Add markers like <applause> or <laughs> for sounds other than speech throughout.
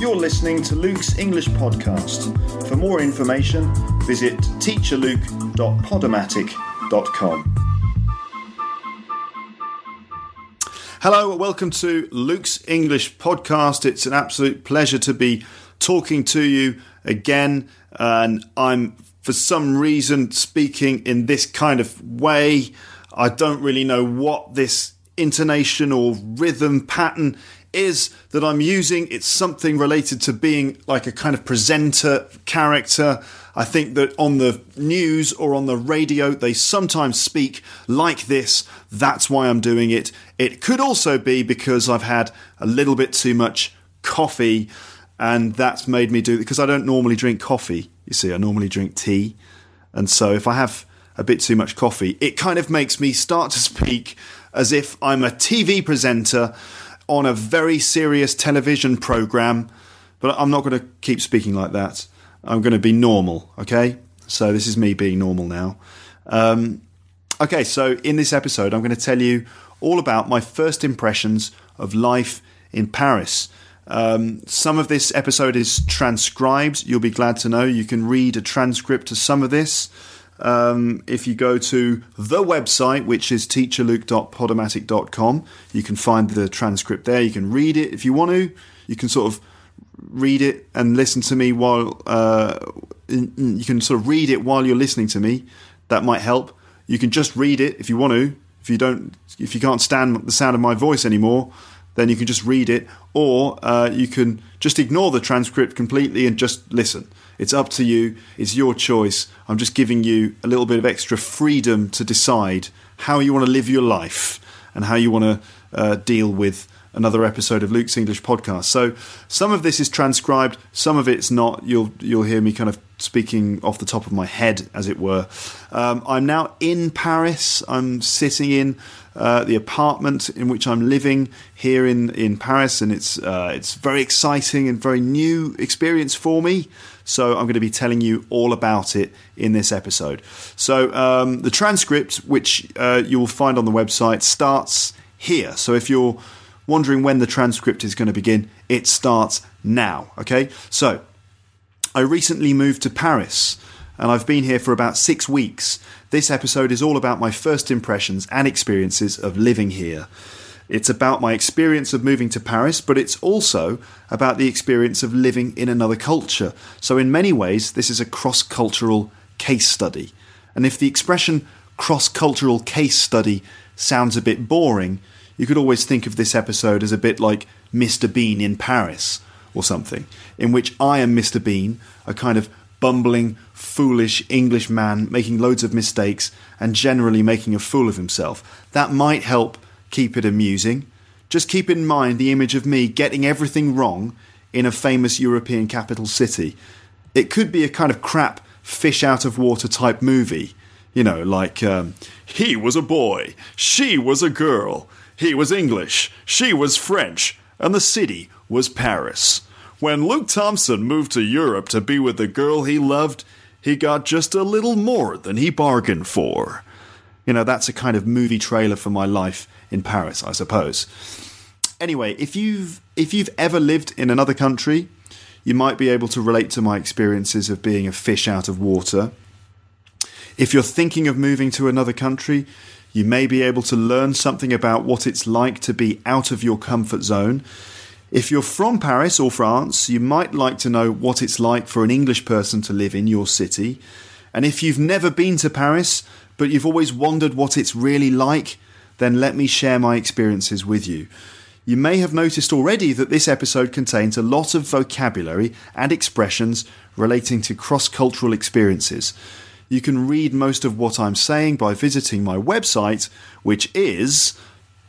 You're listening to Luke's English podcast. For more information, visit teacherluke.podomatic.com. Hello, welcome to Luke's English podcast. It's an absolute pleasure to be talking to you again, and I'm for some reason speaking in this kind of way. I don't really know what this intonation or rhythm pattern is that I'm using. It's something related to being like a kind of presenter character. I think that on the news or on the radio, they sometimes speak like this. That's why I'm doing it. It could also be because I've had a little bit too much coffee, and that's made me do because I don't normally drink coffee. You see, I normally drink tea. And so if I have a bit too much coffee, it kind of makes me start to speak as if I'm a TV presenter on a very serious television program, but I'm not going to keep speaking like that. I'm going to be normal, okay? So this is me being normal now. Um, okay, so in this episode, I'm going to tell you all about my first impressions of life in Paris. Um, some of this episode is transcribed. You'll be glad to know you can read a transcript to some of this. Um, if you go to the website, which is teacherluke.podomatic.com, you can find the transcript there. You can read it if you want to. You can sort of read it and listen to me while uh, you can sort of read it while you're listening to me. That might help. You can just read it if you want to. If you don't, if you can't stand the sound of my voice anymore, then you can just read it, or uh, you can just ignore the transcript completely and just listen. It's up to you. It's your choice. I'm just giving you a little bit of extra freedom to decide how you want to live your life and how you want to uh, deal with another episode of Luke's English podcast. So some of this is transcribed, some of it's not. You'll you'll hear me kind of speaking off the top of my head, as it were. Um, I'm now in Paris. I'm sitting in uh, the apartment in which I'm living here in, in Paris, and it's uh, it's very exciting and very new experience for me. So I'm going to be telling you all about it in this episode. So um, the transcript, which uh, you will find on the website, starts here. So if you're wondering when the transcript is going to begin, it starts now. Okay, so I recently moved to Paris and I've been here for about six weeks. This episode is all about my first impressions and experiences of living here. It's about my experience of moving to Paris, but it's also about the experience of living in another culture. So, in many ways, this is a cross cultural case study. And if the expression cross cultural case study sounds a bit boring, you could always think of this episode as a bit like Mr. Bean in Paris or something, in which I am Mr. Bean, a kind of bumbling, foolish English man making loads of mistakes and generally making a fool of himself. That might help keep it amusing. Just keep in mind the image of me getting everything wrong in a famous European capital city. It could be a kind of crap fish out of water type movie. You know, like, um, he was a boy, she was a girl, he was English, she was French, and the city was Paris. When Luke Thompson moved to Europe to be with the girl he loved, he got just a little more than he bargained for. You know, that's a kind of movie trailer for my life in Paris, I suppose. Anyway, if you've if you've ever lived in another country, you might be able to relate to my experiences of being a fish out of water. If you're thinking of moving to another country, you may be able to learn something about what it's like to be out of your comfort zone. If you're from Paris or France, you might like to know what it's like for an English person to live in your city. And if you've never been to Paris, but you've always wondered what it's really like, then let me share my experiences with you. You may have noticed already that this episode contains a lot of vocabulary and expressions relating to cross cultural experiences. You can read most of what I'm saying by visiting my website, which is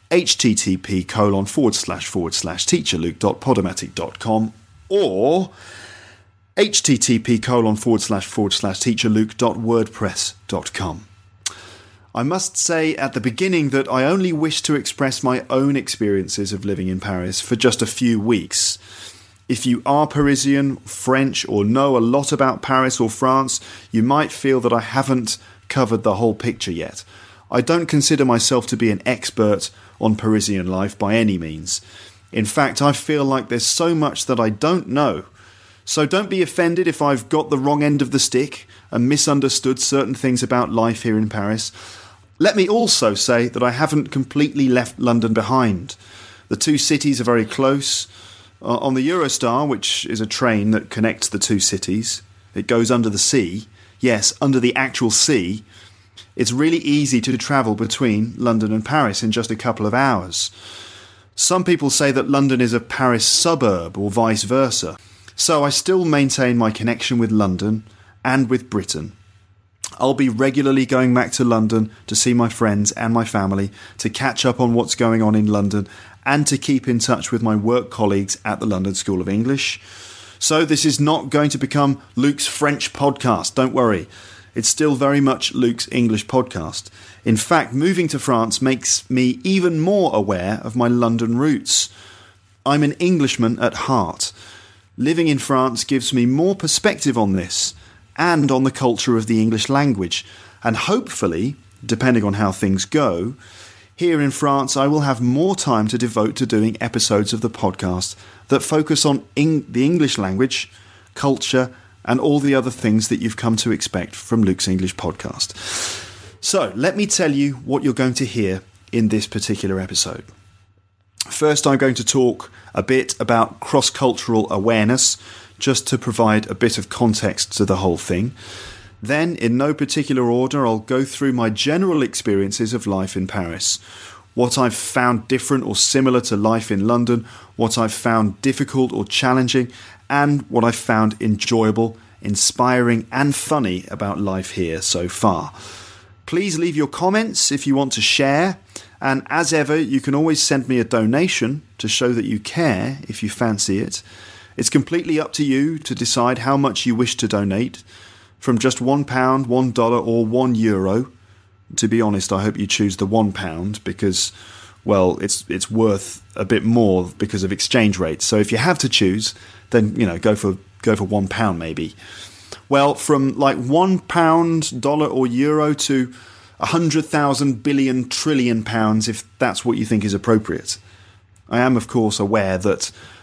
http colon forward slash forward slash teacherluke.podomatic.com or http colon forward slash forward slash teacherluke.wordpress.com. I must say at the beginning that I only wish to express my own experiences of living in Paris for just a few weeks. If you are Parisian, French, or know a lot about Paris or France, you might feel that I haven't covered the whole picture yet. I don't consider myself to be an expert on Parisian life by any means. In fact, I feel like there's so much that I don't know. So don't be offended if I've got the wrong end of the stick and misunderstood certain things about life here in Paris. Let me also say that I haven't completely left London behind. The two cities are very close. Uh, on the Eurostar, which is a train that connects the two cities, it goes under the sea. Yes, under the actual sea. It's really easy to travel between London and Paris in just a couple of hours. Some people say that London is a Paris suburb or vice versa. So I still maintain my connection with London and with Britain. I'll be regularly going back to London to see my friends and my family, to catch up on what's going on in London, and to keep in touch with my work colleagues at the London School of English. So, this is not going to become Luke's French podcast, don't worry. It's still very much Luke's English podcast. In fact, moving to France makes me even more aware of my London roots. I'm an Englishman at heart. Living in France gives me more perspective on this and on the culture of the English language. And hopefully, depending on how things go, here in France, I will have more time to devote to doing episodes of the podcast that focus on Eng- the English language, culture, and all the other things that you've come to expect from Luke's English podcast. So, let me tell you what you're going to hear in this particular episode. First, I'm going to talk a bit about cross cultural awareness, just to provide a bit of context to the whole thing. Then, in no particular order, I'll go through my general experiences of life in Paris. What I've found different or similar to life in London, what I've found difficult or challenging, and what I've found enjoyable, inspiring, and funny about life here so far. Please leave your comments if you want to share, and as ever, you can always send me a donation to show that you care if you fancy it. It's completely up to you to decide how much you wish to donate, from just £1, $1, or €1 euro. To be honest, I hope you choose the £1 because, well, it's, it's worth a bit more because of exchange rates. So if you have to choose, then, you know, go for, go for £1 maybe. Well, from like £1, £1, dollar, or euro to a hundred thousand billion trillion pounds if that's what you think is appropriate. I am, of course, aware that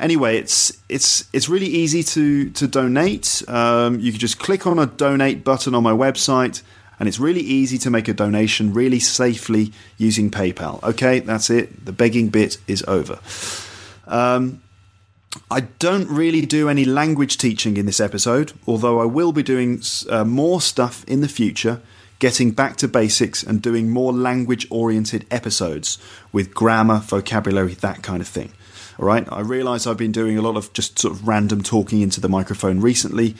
anyway, it's it's it's really easy to to donate. Um, you can just click on a donate button on my website, and it's really easy to make a donation really safely using PayPal. Okay, that's it. The begging bit is over. Um, I don't really do any language teaching in this episode, although I will be doing uh, more stuff in the future, getting back to basics and doing more language oriented episodes with grammar, vocabulary, that kind of thing. All right, I realise I've been doing a lot of just sort of random talking into the microphone recently,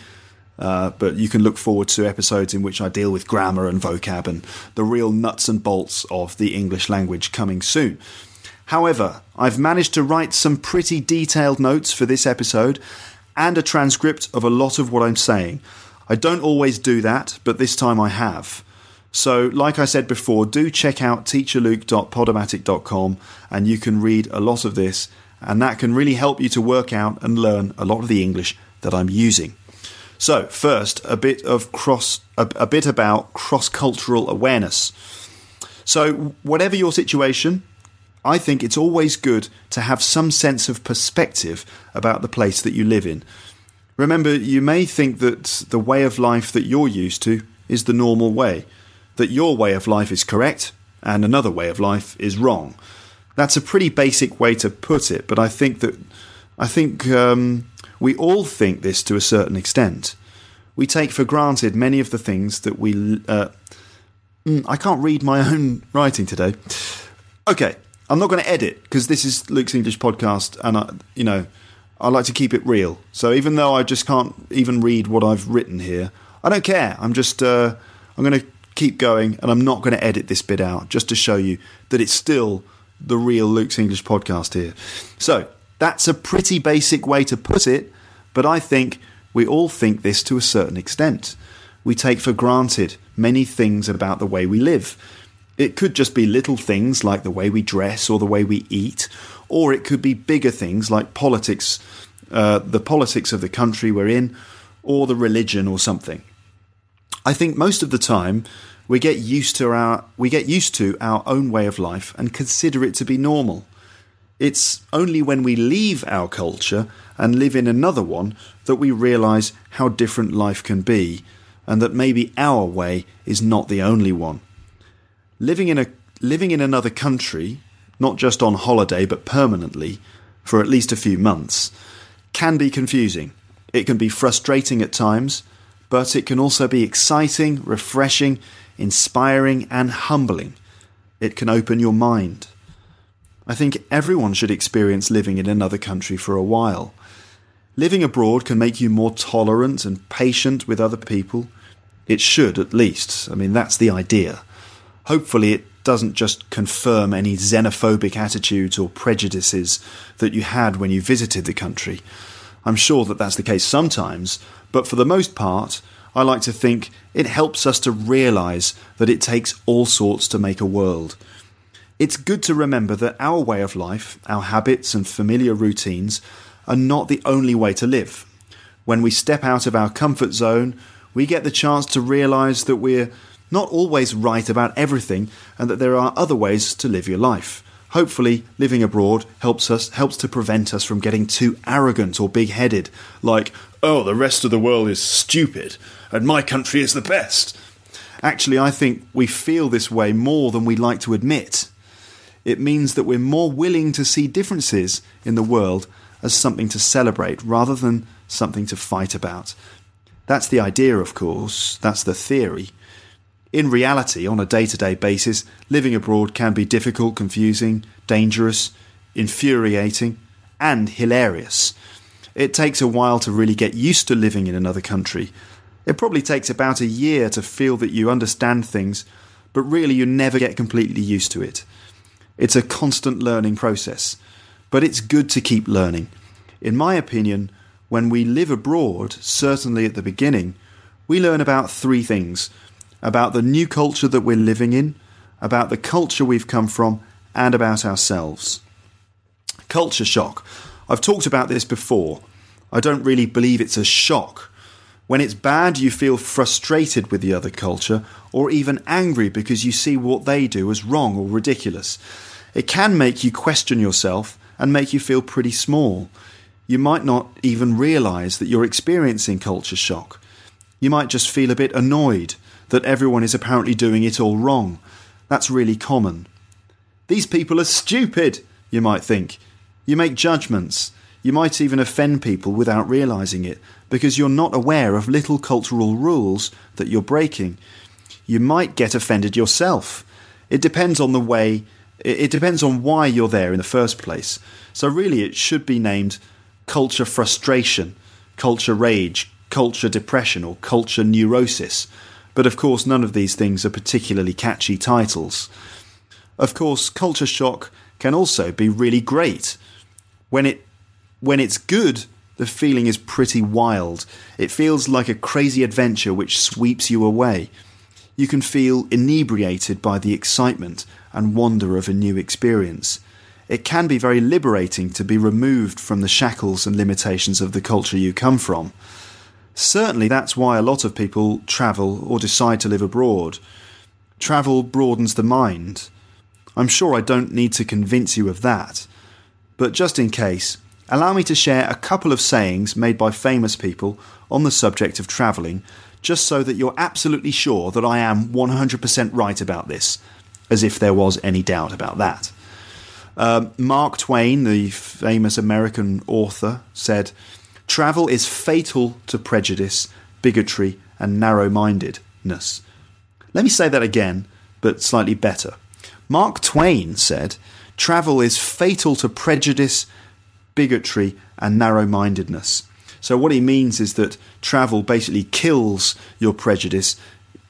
uh, but you can look forward to episodes in which I deal with grammar and vocab and the real nuts and bolts of the English language coming soon. However, I've managed to write some pretty detailed notes for this episode and a transcript of a lot of what I'm saying. I don't always do that, but this time I have. So, like I said before, do check out teacherluke.podomatic.com and you can read a lot of this and that can really help you to work out and learn a lot of the English that I'm using. So, first, a bit of cross a, a bit about cross-cultural awareness. So, whatever your situation, I think it's always good to have some sense of perspective about the place that you live in. Remember, you may think that the way of life that you're used to is the normal way, that your way of life is correct and another way of life is wrong. That's a pretty basic way to put it, but I think that I think um, We all think this to a certain extent. We take for granted many of the things that we. Uh, mm, I can't read my own <laughs> writing today. Okay, I'm not going to edit because this is Luke's English podcast, and I, you know, I like to keep it real. So even though I just can't even read what I've written here, I don't care. I'm just, uh, I'm going to keep going, and I'm not going to edit this bit out just to show you that it's still the real Luke's English podcast here. So that's a pretty basic way to put it, but I think we all think this to a certain extent. We take for granted many things about the way we live. It could just be little things like the way we dress or the way we eat, or it could be bigger things like politics, uh, the politics of the country we're in, or the religion or something. I think most of the time we get used to our we get used to our own way of life and consider it to be normal. It's only when we leave our culture and live in another one that we realize how different life can be and that maybe our way is not the only one. Living in a living in another country, not just on holiday but permanently for at least a few months, can be confusing. It can be frustrating at times, but it can also be exciting, refreshing, inspiring, and humbling. It can open your mind. I think everyone should experience living in another country for a while. Living abroad can make you more tolerant and patient with other people. It should, at least. I mean, that's the idea. Hopefully, it doesn't just confirm any xenophobic attitudes or prejudices that you had when you visited the country. I'm sure that that's the case sometimes, but for the most part, I like to think it helps us to realise that it takes all sorts to make a world. It's good to remember that our way of life, our habits and familiar routines, are not the only way to live. When we step out of our comfort zone, we get the chance to realise that we're not always right about everything and that there are other ways to live your life. Hopefully, living abroad helps us helps to prevent us from getting too arrogant or big-headed, like, "Oh, the rest of the world is stupid and my country is the best." Actually, I think we feel this way more than we like to admit it means that we're more willing to see differences in the world as something to celebrate rather than something to fight about. That's the idea, of course, that's the theory. In reality, on a day to day basis, living abroad can be difficult, confusing, dangerous, infuriating, and hilarious. It takes a while to really get used to living in another country. It probably takes about a year to feel that you understand things, but really you never get completely used to it. It's a constant learning process, but it's good to keep learning. In my opinion, when we live abroad, certainly at the beginning, we learn about three things about the new culture that we're living in, about the culture we've come from, and about ourselves. Culture shock. I've talked about this before. I don't really believe it's a shock. When it's bad, you feel frustrated with the other culture, or even angry because you see what they do as wrong or ridiculous. It can make you question yourself and make you feel pretty small. You might not even realize that you're experiencing culture shock. You might just feel a bit annoyed that everyone is apparently doing it all wrong. That's really common. These people are stupid, you might think. You make judgments. You might even offend people without realizing it because you're not aware of little cultural rules that you're breaking. You might get offended yourself. It depends on the way it depends on why you're there in the first place. So, really, it should be named culture frustration, culture rage, culture depression, or culture neurosis. But of course, none of these things are particularly catchy titles. Of course, culture shock can also be really great. When, it, when it's good, the feeling is pretty wild. It feels like a crazy adventure which sweeps you away. You can feel inebriated by the excitement and wonder of a new experience. It can be very liberating to be removed from the shackles and limitations of the culture you come from. Certainly, that's why a lot of people travel or decide to live abroad. Travel broadens the mind. I'm sure I don't need to convince you of that. But just in case, allow me to share a couple of sayings made by famous people on the subject of travelling, just so that you're absolutely sure that I am 100% right about this as if there was any doubt about that. Uh, Mark Twain, the famous American author, said, Travel is fatal to prejudice, bigotry, and narrow mindedness. Let me say that again, but slightly better. Mark Twain said, Travel is fatal to prejudice, bigotry, and narrow mindedness. So, what he means is that travel basically kills your prejudice,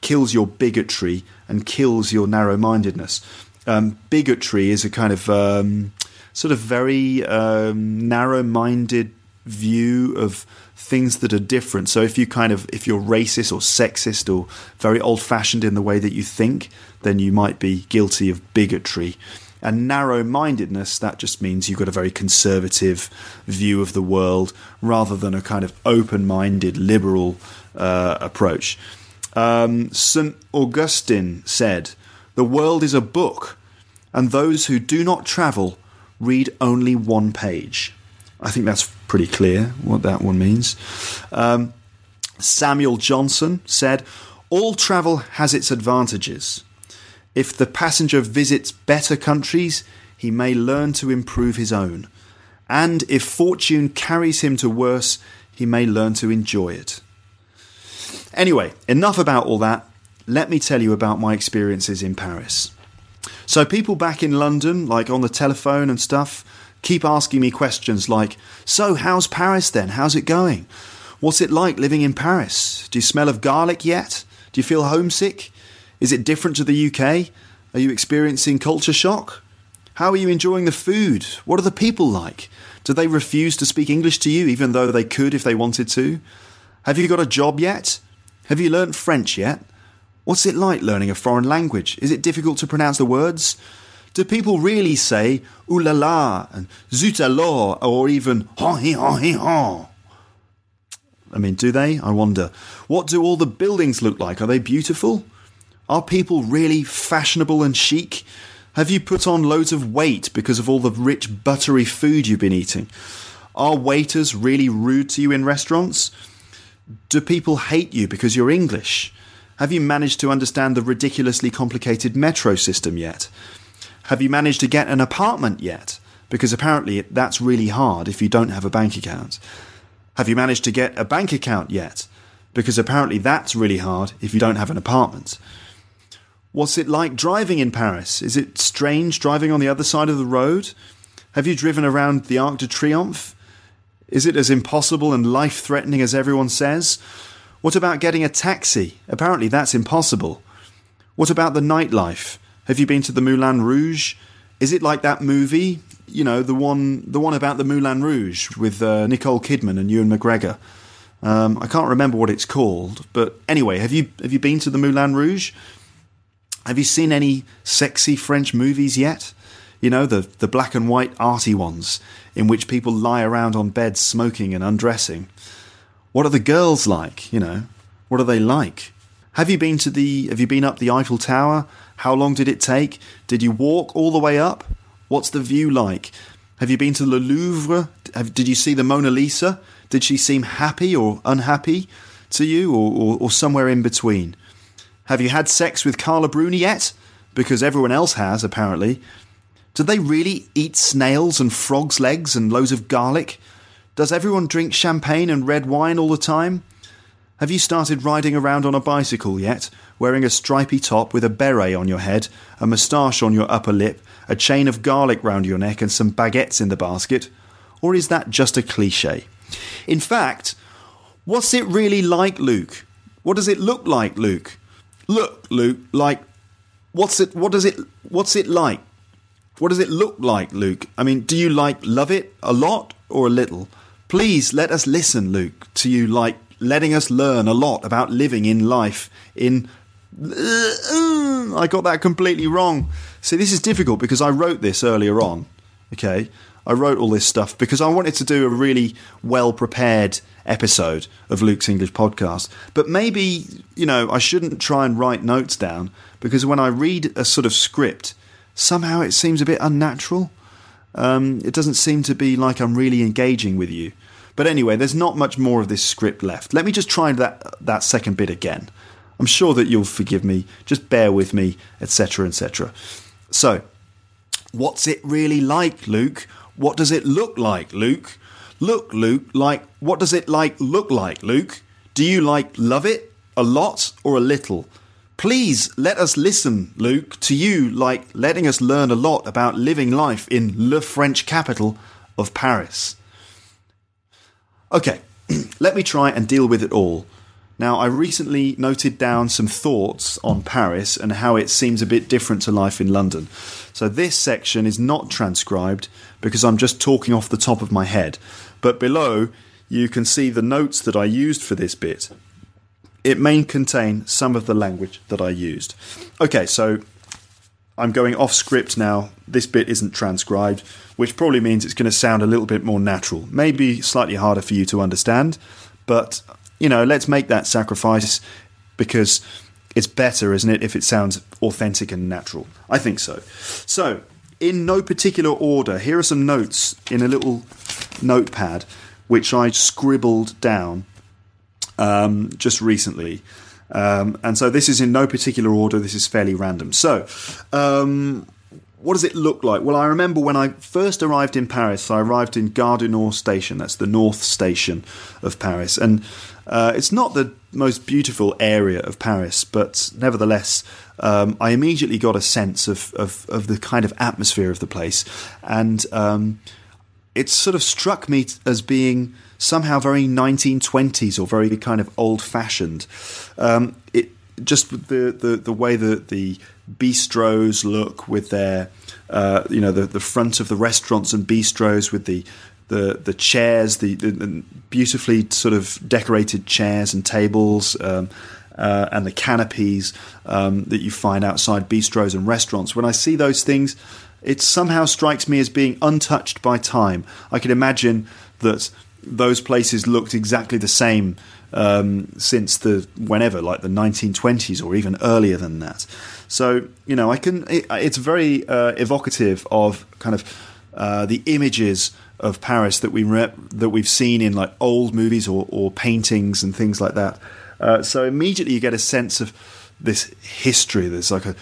kills your bigotry, and kills your narrow mindedness. Um, bigotry is a kind of um, sort of very um, narrow minded view of things that are different. So if you kind of if you're racist or sexist or very old fashioned in the way that you think, then you might be guilty of bigotry. And narrow mindedness, that just means you've got a very conservative view of the world rather than a kind of open minded liberal uh, approach. Um, St. Augustine said, The world is a book, and those who do not travel read only one page. I think that's pretty clear what that one means. Um, Samuel Johnson said, All travel has its advantages. If the passenger visits better countries, he may learn to improve his own. And if fortune carries him to worse, he may learn to enjoy it. Anyway, enough about all that. Let me tell you about my experiences in Paris. So, people back in London, like on the telephone and stuff, keep asking me questions like So, how's Paris then? How's it going? What's it like living in Paris? Do you smell of garlic yet? Do you feel homesick? Is it different to the UK? Are you experiencing culture shock? How are you enjoying the food? What are the people like? Do they refuse to speak English to you even though they could if they wanted to? Have you got a job yet? Have you learnt French yet? What's it like learning a foreign language? Is it difficult to pronounce the words? Do people really say ooh la la and zut alors or even ha hi ha hi ha? I mean, do they? I wonder. What do all the buildings look like? Are they beautiful? Are people really fashionable and chic? Have you put on loads of weight because of all the rich, buttery food you've been eating? Are waiters really rude to you in restaurants? Do people hate you because you're English? Have you managed to understand the ridiculously complicated metro system yet? Have you managed to get an apartment yet? Because apparently that's really hard if you don't have a bank account. Have you managed to get a bank account yet? Because apparently that's really hard if you don't have an apartment. What's it like driving in Paris? Is it strange driving on the other side of the road? Have you driven around the Arc de Triomphe? Is it as impossible and life threatening as everyone says? What about getting a taxi? Apparently that's impossible. What about the nightlife? Have you been to the Moulin Rouge? Is it like that movie? You know, the one the one about the Moulin Rouge with uh, Nicole Kidman and Ewan McGregor. Um, I can't remember what it's called, but anyway, have you have you been to the Moulin Rouge? Have you seen any sexy French movies yet? You know, the, the black and white arty ones, in which people lie around on beds smoking and undressing. What are the girls like? You know, what are they like? Have you been to the have you been up the Eiffel Tower? How long did it take? Did you walk all the way up? What's the view like? Have you been to the Louvre? Have, did you see the Mona Lisa? Did she seem happy or unhappy to you, or, or, or somewhere in between? Have you had sex with Carla Bruni yet? Because everyone else has, apparently. Do they really eat snails and frogs' legs and loads of garlic? Does everyone drink champagne and red wine all the time? Have you started riding around on a bicycle yet, wearing a stripy top with a beret on your head, a moustache on your upper lip, a chain of garlic round your neck, and some baguettes in the basket? Or is that just a cliche? In fact, what's it really like, Luke? What does it look like, Luke? Look, Luke, like what's it what does it what's it like? What does it look like, Luke? I mean, do you like love it a lot or a little? Please let us listen, Luke, to you like letting us learn a lot about living in life in I got that completely wrong. See, this is difficult because I wrote this earlier on. Okay? I wrote all this stuff because I wanted to do a really well prepared episode of Luke's English podcast. But maybe, you know, I shouldn't try and write notes down because when I read a sort of script, somehow it seems a bit unnatural. Um, it doesn't seem to be like I'm really engaging with you. But anyway, there's not much more of this script left. Let me just try that that second bit again. I'm sure that you'll forgive me. Just bear with me, etc., etc. So, what's it really like, Luke? What does it look like, Luke? Look, Luke, like, what does it like look like, Luke? Do you like love it? A lot or a little? Please let us listen, Luke, to you like letting us learn a lot about living life in le French capital of Paris. Okay, <clears throat> let me try and deal with it all. Now, I recently noted down some thoughts on Paris and how it seems a bit different to life in London. So, this section is not transcribed because I'm just talking off the top of my head. But below, you can see the notes that I used for this bit. It may contain some of the language that I used. Okay, so I'm going off script now. This bit isn't transcribed, which probably means it's going to sound a little bit more natural. Maybe slightly harder for you to understand, but you know, let's make that sacrifice because it's better, isn't it, if it sounds authentic and natural? I think so. So, in no particular order, here are some notes in a little notepad which I scribbled down um, just recently. Um, and so this is in no particular order, this is fairly random. So, um, what does it look like? Well, I remember when I first arrived in Paris, I arrived in Gare du Nord station, that's the north station of Paris. And uh, it's not the most beautiful area of Paris, but nevertheless, um, I immediately got a sense of, of, of, the kind of atmosphere of the place. And um, it sort of struck me as being somehow very 1920s or very kind of old fashioned. Um, it just the, the, the way that the bistros look with their, uh, you know, the, the front of the restaurants and bistros with the the the chairs, the, the, the beautifully sort of decorated chairs and tables. Um, uh, and the canopies um, that you find outside bistros and restaurants. When I see those things, it somehow strikes me as being untouched by time. I can imagine that those places looked exactly the same um, since the whenever, like the 1920s or even earlier than that. So you know, I can. It, it's very uh, evocative of kind of uh, the images of Paris that we re- that we've seen in like old movies or, or paintings and things like that. Uh, so immediately you get a sense of this history. There's like a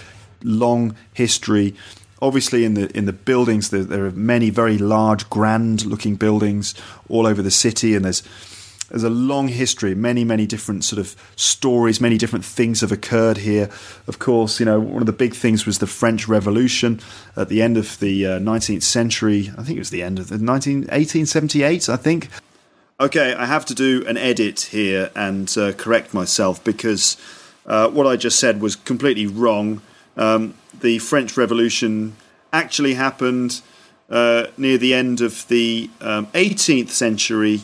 long history. Obviously, in the in the buildings, there, there are many very large, grand-looking buildings all over the city, and there's there's a long history, many, many different sort of stories, many different things have occurred here. Of course, you know, one of the big things was the French Revolution at the end of the uh, 19th century. I think it was the end of the 19, 1878, I think. Okay, I have to do an edit here and uh, correct myself because uh, what I just said was completely wrong. Um, the French Revolution actually happened uh, near the end of the um, 18th century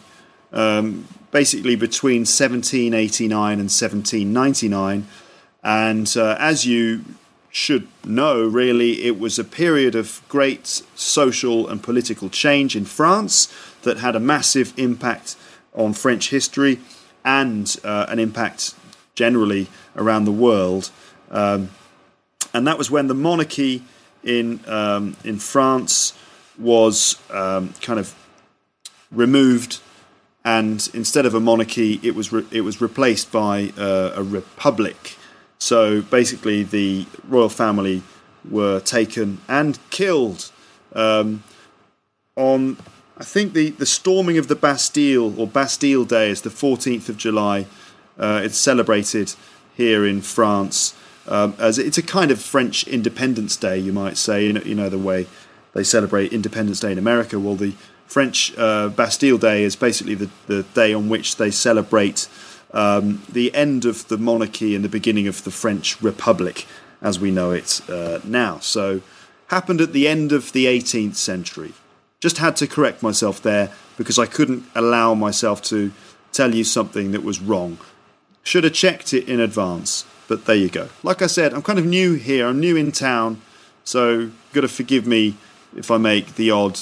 um, basically between 1789 and 1799. And uh, as you should know, really, it was a period of great social and political change in France that had a massive impact on French history and uh, an impact generally around the world. Um, and that was when the monarchy in um, in France was um, kind of removed and instead of a monarchy, it was re- it was replaced by uh, a republic. So basically, the royal family were taken and killed um, on. I think the, the storming of the Bastille or Bastille Day is the 14th of July. Uh, it's celebrated here in France um, as it's a kind of French Independence Day, you might say. You know, you know the way they celebrate Independence Day in America. Well, the French uh, Bastille Day is basically the, the day on which they celebrate um, the end of the monarchy and the beginning of the French Republic as we know it uh, now. So, happened at the end of the 18th century. Just had to correct myself there because I couldn't allow myself to tell you something that was wrong. Should have checked it in advance, but there you go. Like I said, I'm kind of new here, I'm new in town, so you've got to forgive me if I make the odd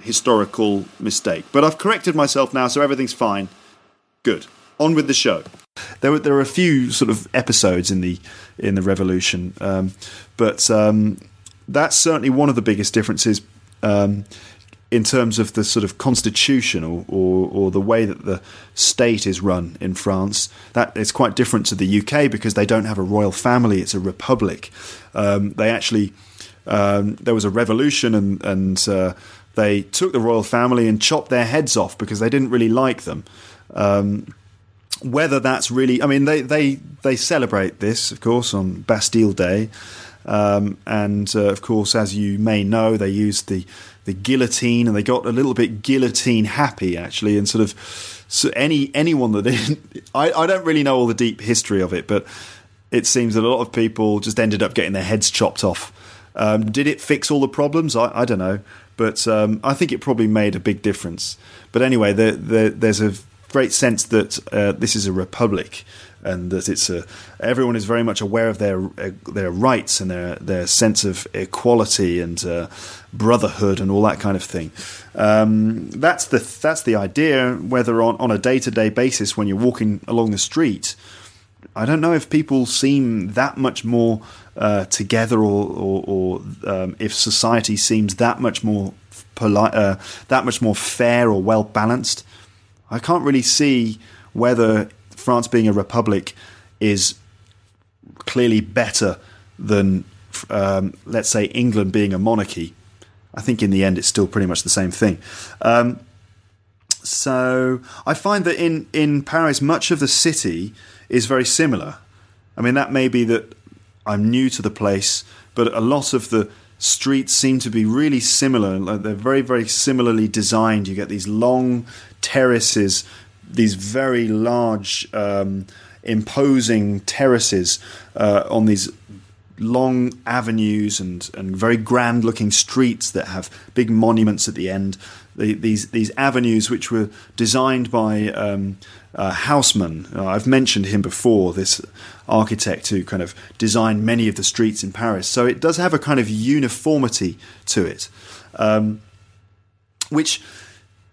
historical mistake. But I've corrected myself now, so everything's fine. Good. On with the show. There were there were a few sort of episodes in the in the revolution, um, but um, that's certainly one of the biggest differences um, in terms of the sort of constitution or, or, or the way that the state is run in France. That is quite different to the UK because they don't have a royal family; it's a republic. Um, they actually um, there was a revolution and and uh, they took the royal family and chopped their heads off because they didn't really like them. Um, whether that's really, I mean, they, they, they celebrate this, of course, on Bastille Day. Um, and uh, of course, as you may know, they used the, the guillotine and they got a little bit guillotine happy, actually, and sort of so any anyone that didn't, <laughs> I, I don't really know all the deep history of it, but it seems that a lot of people just ended up getting their heads chopped off. Um, did it fix all the problems? I, I don't know, but um, I think it probably made a big difference. But anyway, the, the, there's a great sense that uh, this is a republic and that it's a everyone is very much aware of their uh, their rights and their their sense of equality and uh, brotherhood and all that kind of thing. Um, that's the that's the idea. Whether on on a day to day basis when you're walking along the street, I don't know if people seem that much more uh, together or or, or um, if society seems that much more polite, uh, that much more fair or well balanced. I can't really see whether France being a republic is clearly better than, um, let's say, England being a monarchy. I think in the end it's still pretty much the same thing. Um, so I find that in, in Paris, much of the city is very similar. I mean, that may be that I'm new to the place, but a lot of the streets seem to be really similar. They're very, very similarly designed. You get these long terraces, these very large, um, imposing terraces uh, on these long avenues and, and very grand looking streets that have big monuments at the end. The, these these avenues, which were designed by um, uh, uh, I've mentioned him before. This architect who kind of designed many of the streets in Paris. So it does have a kind of uniformity to it, um, which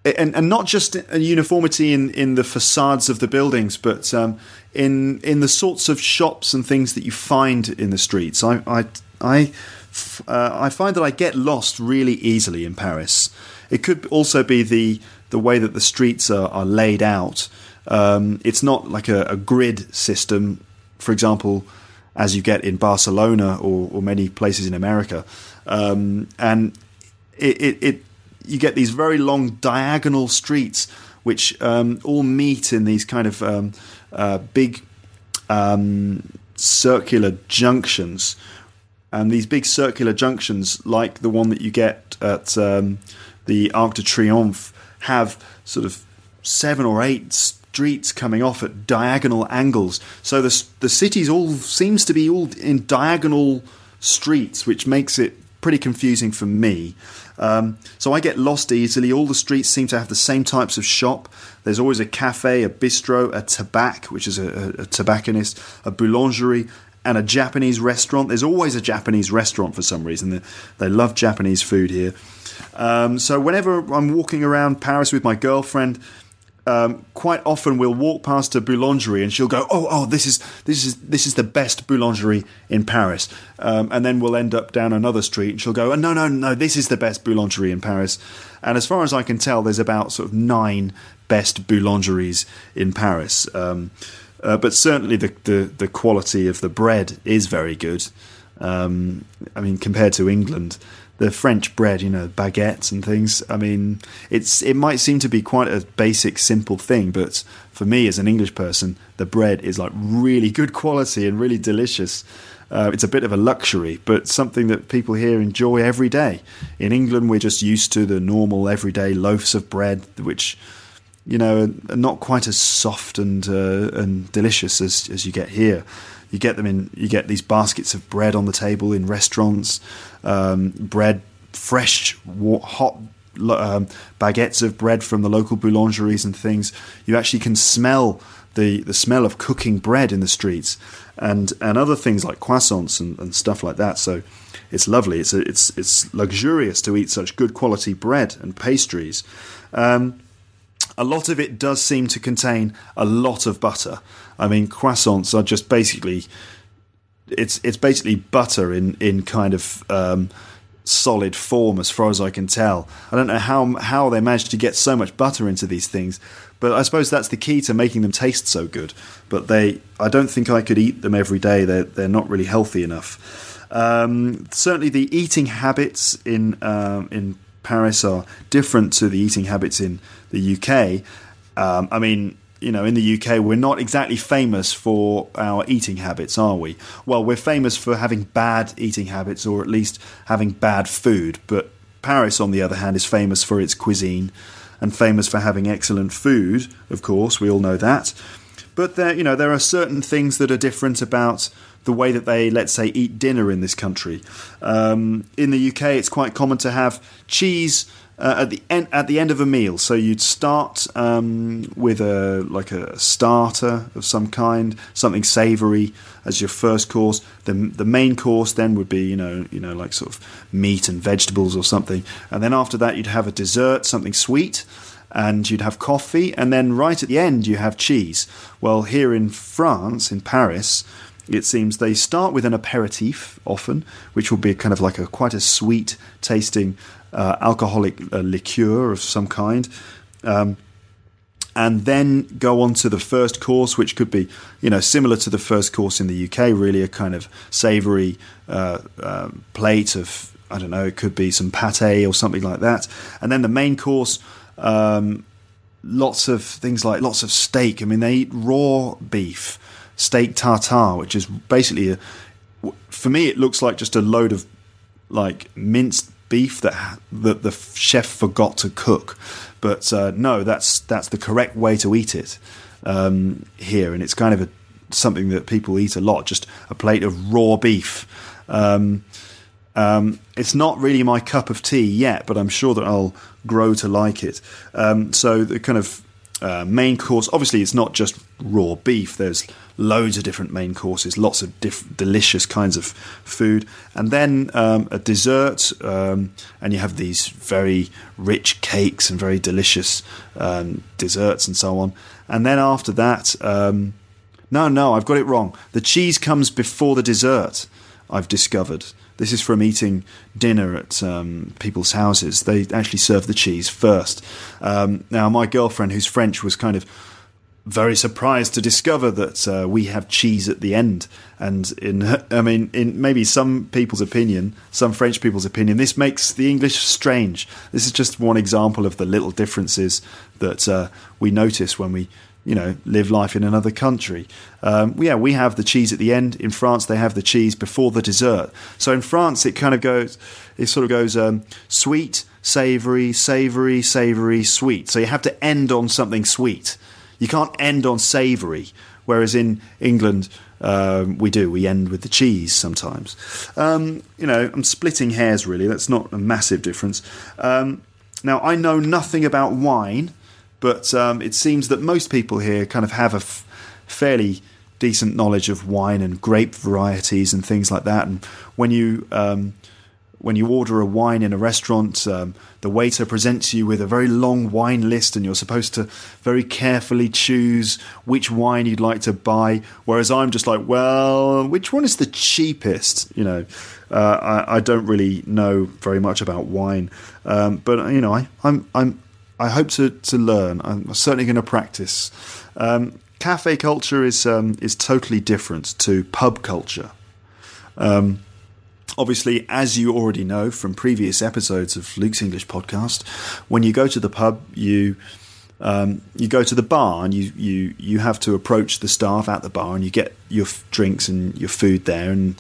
and, and not just a uniformity in, in the facades of the buildings, but um, in in the sorts of shops and things that you find in the streets. I I I, uh, I find that I get lost really easily in Paris. It could also be the the way that the streets are, are laid out. Um, it's not like a, a, grid system, for example, as you get in Barcelona or, or many places in America, um, and it, it, it you get these very long diagonal streets which um, all meet in these kind of um, uh, big um, circular junctions. And these big circular junctions, like the one that you get at um, the Arc de Triomphe, have sort of seven or eight streets coming off at diagonal angles. So the the city's all seems to be all in diagonal streets, which makes it pretty confusing for me. Um, so I get lost easily. All the streets seem to have the same types of shop. There's always a cafe, a bistro, a tabac, which is a, a, tobacconist, a boulangerie, and a Japanese restaurant. There's always a Japanese restaurant for some reason. They, they love Japanese food here. Um, so whenever I'm walking around Paris with my girlfriend, um, quite often we'll walk past a boulangerie and she'll go, "Oh, oh, this is this is this is the best boulangerie in Paris," um, and then we'll end up down another street and she'll go, oh, "No, no, no, this is the best boulangerie in Paris." And as far as I can tell, there's about sort of nine best boulangeries in Paris. Um, uh, but certainly the, the, the quality of the bread is very good. Um, I mean, compared to England, the French bread, you know, baguettes and things. I mean, it's it might seem to be quite a basic, simple thing, but for me as an English person, the bread is like really good quality and really delicious. Uh, it's a bit of a luxury, but something that people here enjoy every day. In England, we're just used to the normal, everyday loaves of bread, which you know are not quite as soft and uh, and delicious as as you get here. You get them in. You get these baskets of bread on the table in restaurants. Um, bread, fresh, hot um, baguettes of bread from the local boulangeries and things. You actually can smell the, the smell of cooking bread in the streets, and and other things like croissants and, and stuff like that. So it's lovely. It's a, it's it's luxurious to eat such good quality bread and pastries. Um, a lot of it does seem to contain a lot of butter. I mean, croissants are just basically it's it's basically butter in in kind of um, solid form, as far as I can tell. I don't know how how they managed to get so much butter into these things, but I suppose that's the key to making them taste so good. But they, I don't think I could eat them every day. They're they're not really healthy enough. Um, certainly, the eating habits in um, in Paris are different to the eating habits in the UK. Um, I mean, you know, in the UK, we're not exactly famous for our eating habits, are we? Well, we're famous for having bad eating habits, or at least having bad food. But Paris, on the other hand, is famous for its cuisine and famous for having excellent food. Of course, we all know that. But there, you know, there are certain things that are different about the way that they, let's say, eat dinner in this country. Um, in the UK, it's quite common to have cheese uh, at the end at the end of a meal. So you'd start um, with a like a starter of some kind, something savoury as your first course. The the main course then would be you know you know like sort of meat and vegetables or something, and then after that you'd have a dessert, something sweet. And you'd have coffee, and then right at the end you have cheese. Well, here in France, in Paris, it seems they start with an aperitif often, which will be kind of like a quite a sweet tasting uh, alcoholic uh, liqueur of some kind. Um, and then go on to the first course, which could be, you know, similar to the first course in the UK, really a kind of savoury uh, uh, plate of, I don't know, it could be some pate or something like that. And then the main course, um, lots of things like lots of steak. I mean, they eat raw beef, steak tartare, which is basically, a, for me, it looks like just a load of like minced beef that that the chef forgot to cook. But uh, no, that's that's the correct way to eat it um, here, and it's kind of a, something that people eat a lot. Just a plate of raw beef. Um, um, it's not really my cup of tea yet, but I'm sure that I'll grow to like it. Um, so the kind of uh, main course, obviously, it's not just raw beef. There's loads of different main courses, lots of diff- delicious kinds of food, and then um, a dessert. Um, and you have these very rich cakes and very delicious um, desserts and so on. And then after that, um, no, no, I've got it wrong. The cheese comes before the dessert. I've discovered. This is from eating dinner at um, people's houses. They actually serve the cheese first. Um, now, my girlfriend, who's French, was kind of very surprised to discover that uh, we have cheese at the end. And in, I mean, in maybe some people's opinion, some French people's opinion, this makes the English strange. This is just one example of the little differences that uh, we notice when we, you know, live life in another country. Um, yeah, we have the cheese at the end. In France, they have the cheese before the dessert. So in France, it kind of goes, it sort of goes um, sweet, savoury, savoury, savoury, sweet. So you have to end on something sweet. You can't end on savoury, whereas in England um, we do. We end with the cheese sometimes. Um, you know, I'm splitting hairs really. That's not a massive difference. Um, now I know nothing about wine, but um, it seems that most people here kind of have a f- fairly decent knowledge of wine and grape varieties and things like that. And when you um, when you order a wine in a restaurant, um, the waiter presents you with a very long wine list, and you're supposed to very carefully choose which wine you'd like to buy. Whereas I'm just like, well, which one is the cheapest? You know, uh, I, I, don't really know very much about wine, um, but you know, I, I'm, I'm, I hope to to learn. I'm certainly going to practice. Um, cafe culture is um, is totally different to pub culture. Um, Obviously, as you already know from previous episodes of Luke's English podcast, when you go to the pub, you um, you go to the bar and you, you you have to approach the staff at the bar and you get your f- drinks and your food there and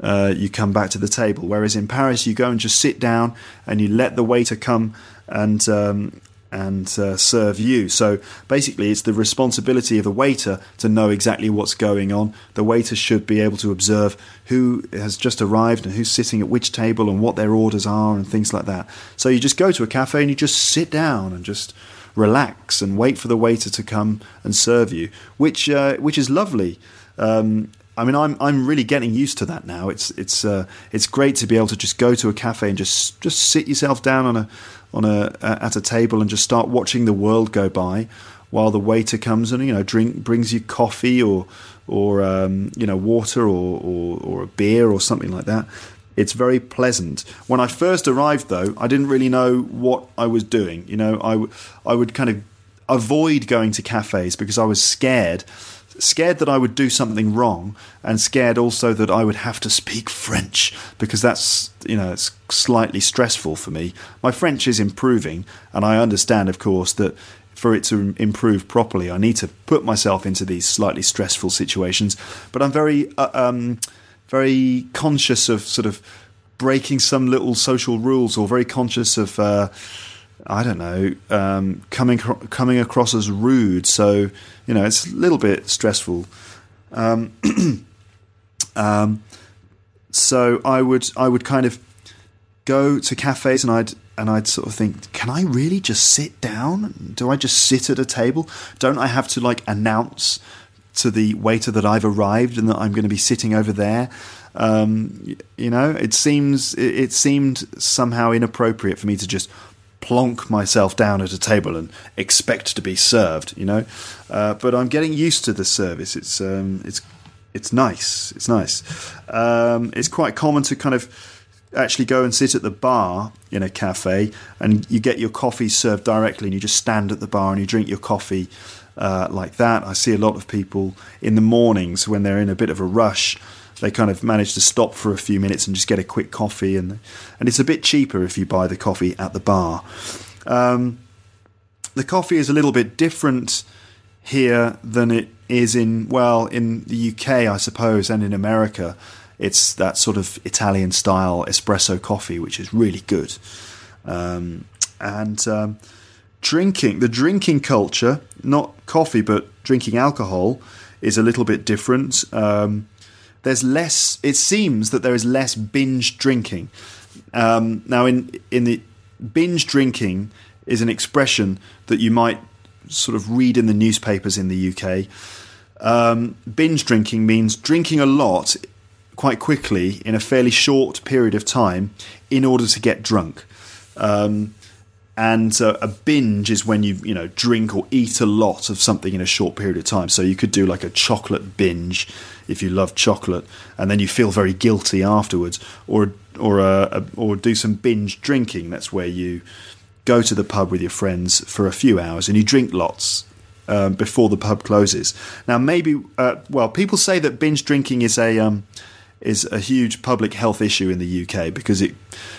uh, you come back to the table. Whereas in Paris, you go and just sit down and you let the waiter come and um, and uh, serve you. So basically, it's the responsibility of the waiter to know exactly what's going on. The waiter should be able to observe who has just arrived and who's sitting at which table and what their orders are and things like that. So you just go to a cafe and you just sit down and just relax and wait for the waiter to come and serve you, which uh, which is lovely. Um, I mean, I'm I'm really getting used to that now. It's it's uh, it's great to be able to just go to a cafe and just just sit yourself down on a on a at a table and just start watching the world go by while the waiter comes and you know drink brings you coffee or or um, you know water or, or, or a beer or something like that. It's very pleasant. When I first arrived, though, I didn't really know what I was doing. You know, I, w- I would kind of avoid going to cafes because I was scared scared that I would do something wrong, and scared also that I would have to speak French because that's you know it's slightly stressful for me. My French is improving, and I understand, of course, that for it to improve properly, I need to put myself into these slightly stressful situations. But I'm very, uh, um, very conscious of sort of breaking some little social rules, or very conscious of. Uh, I don't know, um, coming coming across as rude. So you know, it's a little bit stressful. Um, <clears throat> um, so I would I would kind of go to cafes and I'd and I'd sort of think, can I really just sit down? Do I just sit at a table? Don't I have to like announce to the waiter that I've arrived and that I'm going to be sitting over there? Um, you know, it seems it seemed somehow inappropriate for me to just plonk myself down at a table and expect to be served, you know. Uh, but I'm getting used to the service. It's um, it's it's nice. It's nice. Um, it's quite common to kind of actually go and sit at the bar in a cafe and you get your coffee served directly and you just stand at the bar and you drink your coffee uh, like that. I see a lot of people in the mornings when they're in a bit of a rush they kind of manage to stop for a few minutes and just get a quick coffee, and and it's a bit cheaper if you buy the coffee at the bar. Um, the coffee is a little bit different here than it is in well in the UK, I suppose, and in America. It's that sort of Italian style espresso coffee, which is really good. Um, and um, drinking, the drinking culture, not coffee, but drinking alcohol, is a little bit different. Um, there's less. It seems that there is less binge drinking. Um, now, in in the binge drinking is an expression that you might sort of read in the newspapers in the UK. Um, binge drinking means drinking a lot quite quickly in a fairly short period of time in order to get drunk. Um, and uh, a binge is when you you know drink or eat a lot of something in a short period of time. So you could do like a chocolate binge if you love chocolate, and then you feel very guilty afterwards, or or uh, a, or do some binge drinking. That's where you go to the pub with your friends for a few hours and you drink lots. Um, before the pub closes. Now, maybe, uh, well, people say that binge drinking is a um, is a huge public health issue in the UK because it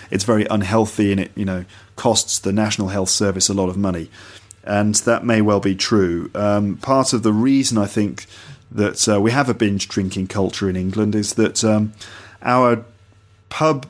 it's very unhealthy and it you know costs the National Health Service a lot of money, and that may well be true. Um, part of the reason I think that uh, we have a binge drinking culture in England is that um, our pub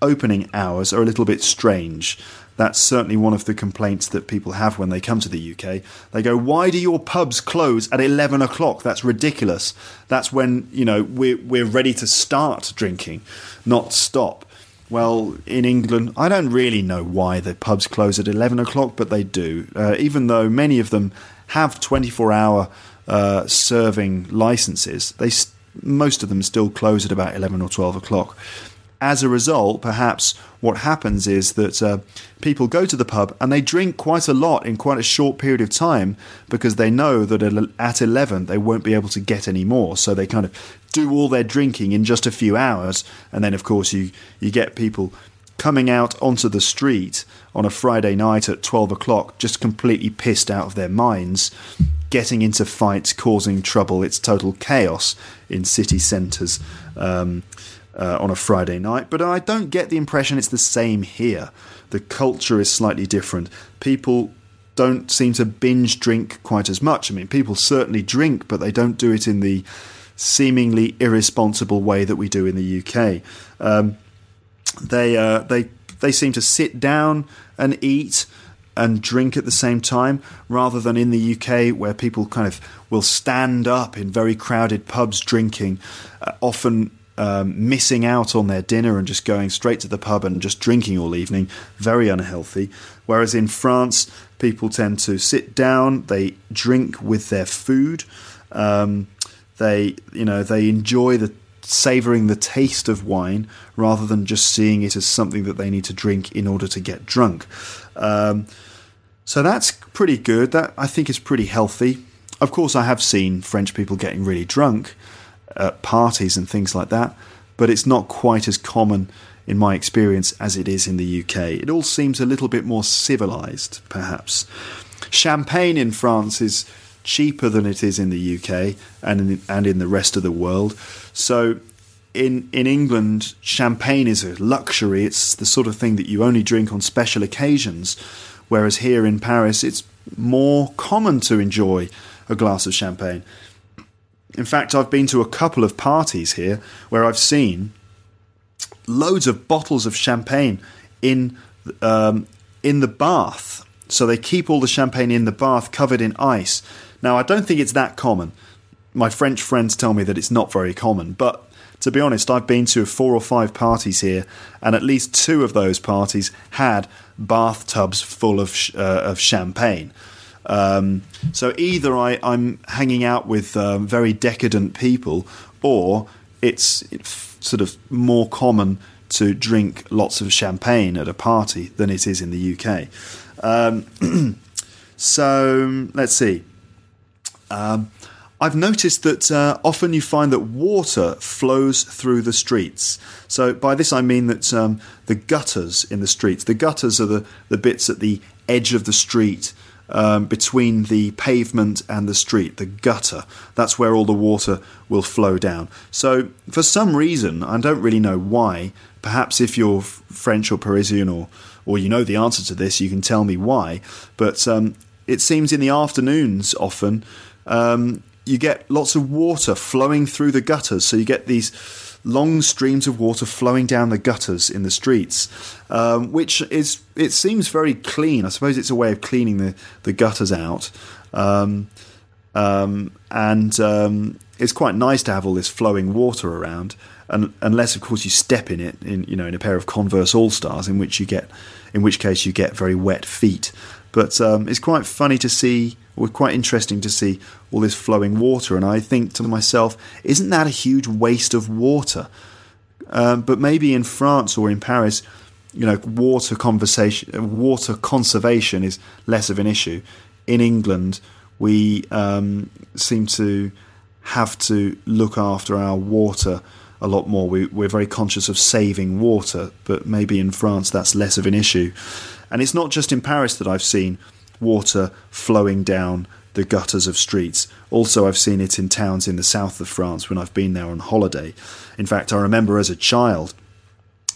opening hours are a little bit strange. That's certainly one of the complaints that people have when they come to the UK. They go, "Why do your pubs close at eleven o'clock? That's ridiculous. That's when you know we're we're ready to start drinking, not stop." Well, in England, I don't really know why the pubs close at eleven o'clock, but they do. Uh, even though many of them have twenty-four hour uh, serving licenses, they most of them still close at about eleven or twelve o'clock as a result, perhaps what happens is that uh, people go to the pub and they drink quite a lot in quite a short period of time because they know that at 11 they won't be able to get any more. So they kind of do all their drinking in just a few hours. And then, of course, you, you get people coming out onto the street on a Friday night at 12 o'clock just completely pissed out of their minds. Getting into fights, causing trouble. It's total chaos in city centres. Um, uh, on a Friday night, but I don't get the impression it's the same here. The culture is slightly different. People don't seem to binge drink quite as much. I mean, people certainly drink, but they don't do it in the seemingly irresponsible way that we do in the UK. Um, they uh, they they seem to sit down and eat and drink at the same time, rather than in the UK where people kind of will stand up in very crowded pubs drinking, uh, often um, missing out on their dinner and just going straight to the pub and just drinking all evening, very unhealthy. Whereas in France, people tend to sit down, they drink with their food, um, they you know they enjoy the savoring the taste of wine rather than just seeing it as something that they need to drink in order to get drunk. Um, so that's pretty good. That I think is pretty healthy. Of course, I have seen French people getting really drunk at parties and things like that, but it's not quite as common in my experience as it is in the UK. It all seems a little bit more civilized, perhaps. Champagne in France is cheaper than it is in the UK and in, and in the rest of the world. So in in England, champagne is a luxury. It's the sort of thing that you only drink on special occasions, whereas here in Paris, it's more common to enjoy a glass of champagne. In fact, I've been to a couple of parties here where I've seen loads of bottles of champagne in um, in the bath. So they keep all the champagne in the bath covered in ice. Now, I don't think it's that common. My French friends tell me that it's not very common, but to be honest, I've been to four or five parties here, and at least two of those parties had bathtubs full of sh- uh, of champagne. Um, so either I, am hanging out with um, very decadent people, or it's, it's sort of more common to drink lots of champagne at a party than it is in the UK. Um, <clears throat> so let's see. Um, I've noticed that uh, often you find that water flows through the streets. So by this I mean that um, the gutters in the streets, the gutters are the, the bits at the edge of the street um, between the pavement and the street, the gutter. That's where all the water will flow down. So for some reason, I don't really know why, perhaps if you're French or Parisian or, or you know the answer to this, you can tell me why, but um, it seems in the afternoons often um, you get lots of water flowing through the gutters. So you get these long streams of water flowing down the gutters in the streets, um, which is it seems very clean. I suppose it's a way of cleaning the, the gutters out, um, um, and um, it's quite nice to have all this flowing water around. And, unless, of course, you step in it in you know in a pair of Converse All Stars, in which you get, in which case you get very wet feet. But um, it's quite funny to see were quite interesting to see all this flowing water. And I think to myself, isn't that a huge waste of water? Um, but maybe in France or in Paris, you know, water conversation, water conservation is less of an issue. In England, we um, seem to have to look after our water a lot more. We, we're very conscious of saving water, but maybe in France that's less of an issue. And it's not just in Paris that I've seen water flowing down the gutters of streets. Also, I've seen it in towns in the south of France when I've been there on holiday. In fact, I remember as a child,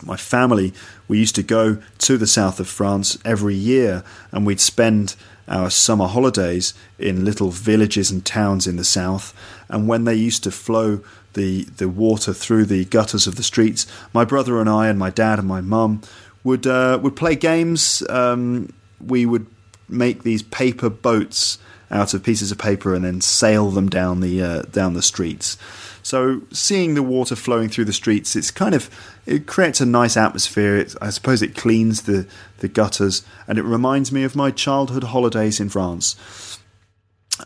my family, we used to go to the south of France every year and we'd spend our summer holidays in little villages and towns in the south. And when they used to flow the, the water through the gutters of the streets, my brother and I and my dad and my mum would uh, would play games. Um, we would make these paper boats out of pieces of paper and then sail them down the uh, down the streets. So seeing the water flowing through the streets, it's kind of it creates a nice atmosphere. It, I suppose it cleans the the gutters, and it reminds me of my childhood holidays in France.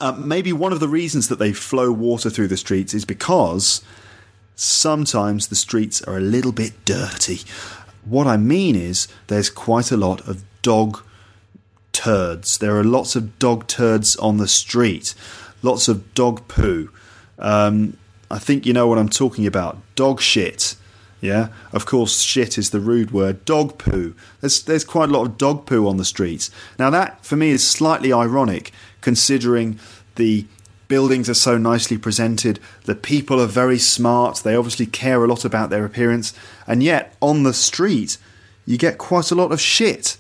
Uh, maybe one of the reasons that they flow water through the streets is because sometimes the streets are a little bit dirty. What I mean is there's quite a lot of dog turds. There are lots of dog turds on the street, lots of dog poo. Um, I think you know what I'm talking about. Dog shit. Yeah, of course, shit is the rude word. Dog poo. There's there's quite a lot of dog poo on the streets. Now that for me is slightly ironic, considering the buildings are so nicely presented. The people are very smart. They obviously care a lot about their appearance, and yet on the street you get quite a lot of shit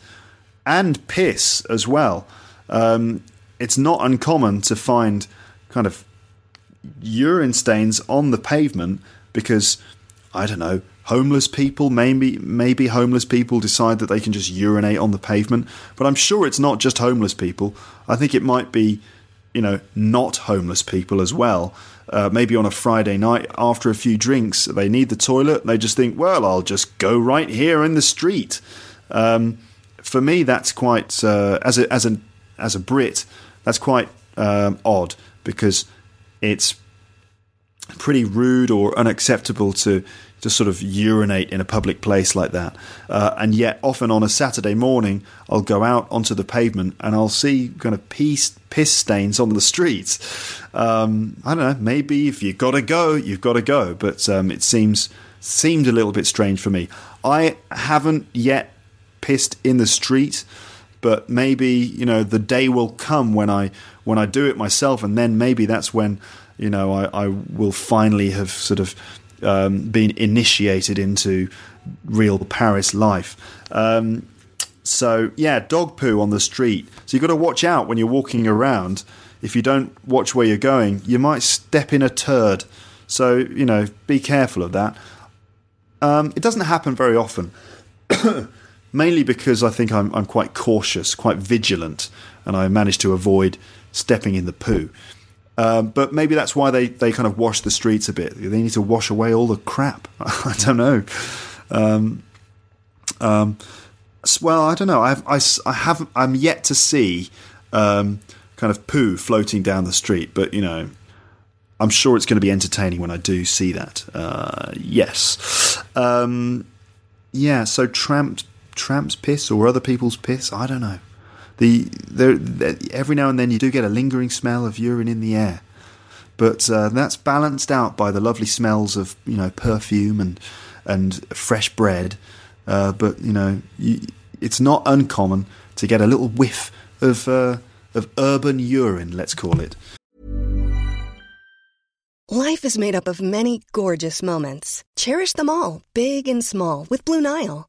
and piss as well. Um, it's not uncommon to find kind of urine stains on the pavement because I don't know homeless people maybe maybe homeless people decide that they can just urinate on the pavement but I'm sure it's not just homeless people I think it might be you know not homeless people as well. Uh, maybe on a Friday night after a few drinks they need the toilet. They just think well I'll just go right here in the street. Um, for me, that's quite uh, as a as as a Brit, that's quite um, odd because it's pretty rude or unacceptable to to sort of urinate in a public place like that. Uh, and yet, often on a Saturday morning, I'll go out onto the pavement and I'll see kind of piss, piss stains on the streets. Um, I don't know. Maybe if you've got to go, you've got to go. But um, it seems seemed a little bit strange for me. I haven't yet pissed in the street, but maybe you know the day will come when I when I do it myself, and then maybe that's when you know I, I will finally have sort of um, been initiated into real Paris life. Um, so yeah, dog poo on the street. So you've got to watch out when you're walking around. If you don't watch where you're going, you might step in a turd. So you know, be careful of that. Um, it doesn't happen very often, <coughs> mainly because I think I'm, I'm quite cautious, quite vigilant, and I manage to avoid stepping in the poo. Um, but maybe that's why they, they kind of wash the streets a bit. They need to wash away all the crap. <laughs> I don't know. Um, um, well, I don't know. I've, I, I have I'm yet to see um, kind of poo floating down the street, but you know, I'm sure it's going to be entertaining when I do see that. Uh, yes, um, yeah. So tramp tramps piss or other people's piss. I don't know. The there, every now and then you do get a lingering smell of urine in the air, but uh, that's balanced out by the lovely smells of you know perfume and and fresh bread. Uh, but you know, you, it's not uncommon to get a little whiff of uh, of urban urine, let's call it. Life is made up of many gorgeous moments. Cherish them all, big and small, with Blue Nile.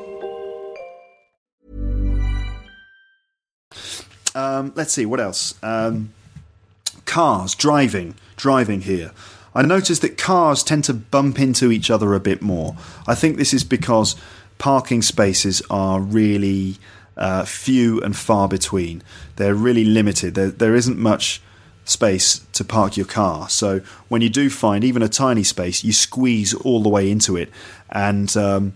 Um, let's see what else. Um, cars driving, driving here. I noticed that cars tend to bump into each other a bit more. I think this is because parking spaces are really uh, few and far between. They're really limited. There, there isn't much space to park your car. So when you do find even a tiny space, you squeeze all the way into it. And um,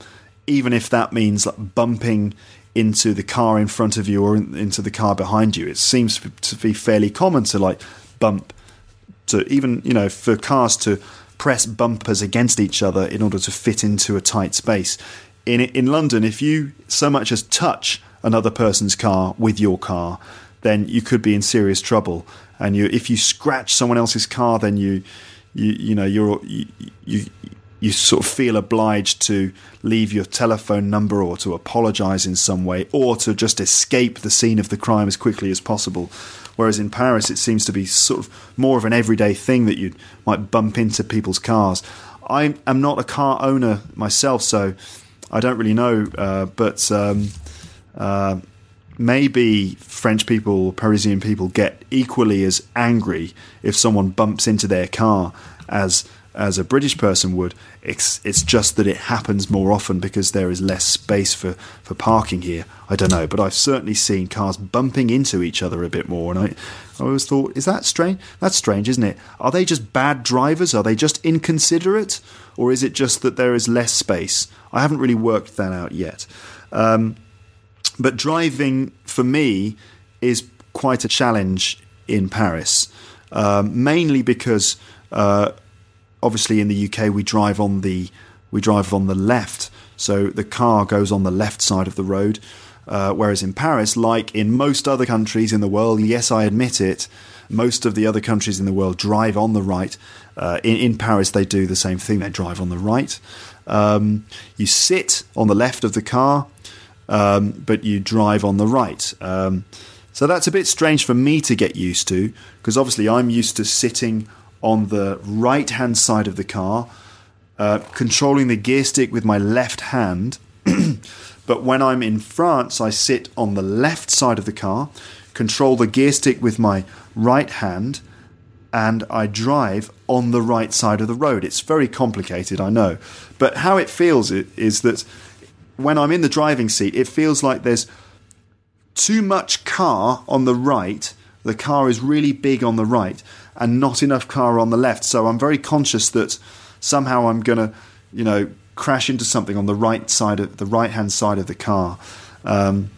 even if that means like bumping into the car in front of you or in, into the car behind you, it seems to be fairly common to like bump to even you know for cars to press bumpers against each other in order to fit into a tight space. In in London, if you so much as touch another person's car with your car, then you could be in serious trouble. And you, if you scratch someone else's car, then you, you, you know, you're you, you you sort of feel obliged to leave your telephone number or to apologize in some way or to just escape the scene of the crime as quickly as possible. Whereas in Paris, it seems to be sort of more of an everyday thing that you might bump into people's cars. I am not a car owner myself, so I don't really know. Uh, but um, uh, maybe French people, Parisian people get equally as angry if someone bumps into their car as as a British person would. It's it's just that it happens more often because there is less space for, for parking here. I don't know, but I've certainly seen cars bumping into each other a bit more, and I, I always thought, is that strange? That's strange, isn't it? Are they just bad drivers? Are they just inconsiderate, or is it just that there is less space? I haven't really worked that out yet. Um, but driving for me is quite a challenge in Paris, um, mainly because. Uh, obviously in the UK we drive on the we drive on the left, so the car goes on the left side of the road. Uh, whereas in Paris, like in most other countries in the world, yes, I admit it, most of the other countries in the world drive on the right. Uh, in, in, Paris, they do the same thing, they drive on the right. Um, you sit on the left of the car, um, but you drive on the right. Um, so that's a bit strange for me to get used to, because obviously I'm used to sitting on the right hand side of the car, uh, controlling the gear stick with my left hand. <clears throat> but when I'm in France, I sit on the left side of the car, control the gear stick with my right hand, and I drive on the right side of the road. It's very complicated, I know. But how it feels is that when I'm in the driving seat, it feels like there's too much car on the right. The car is really big on the right and not enough car on the left. So I'm very conscious that somehow I'm going to, you know, crash into something on the right side of the right hand side of the car. Um,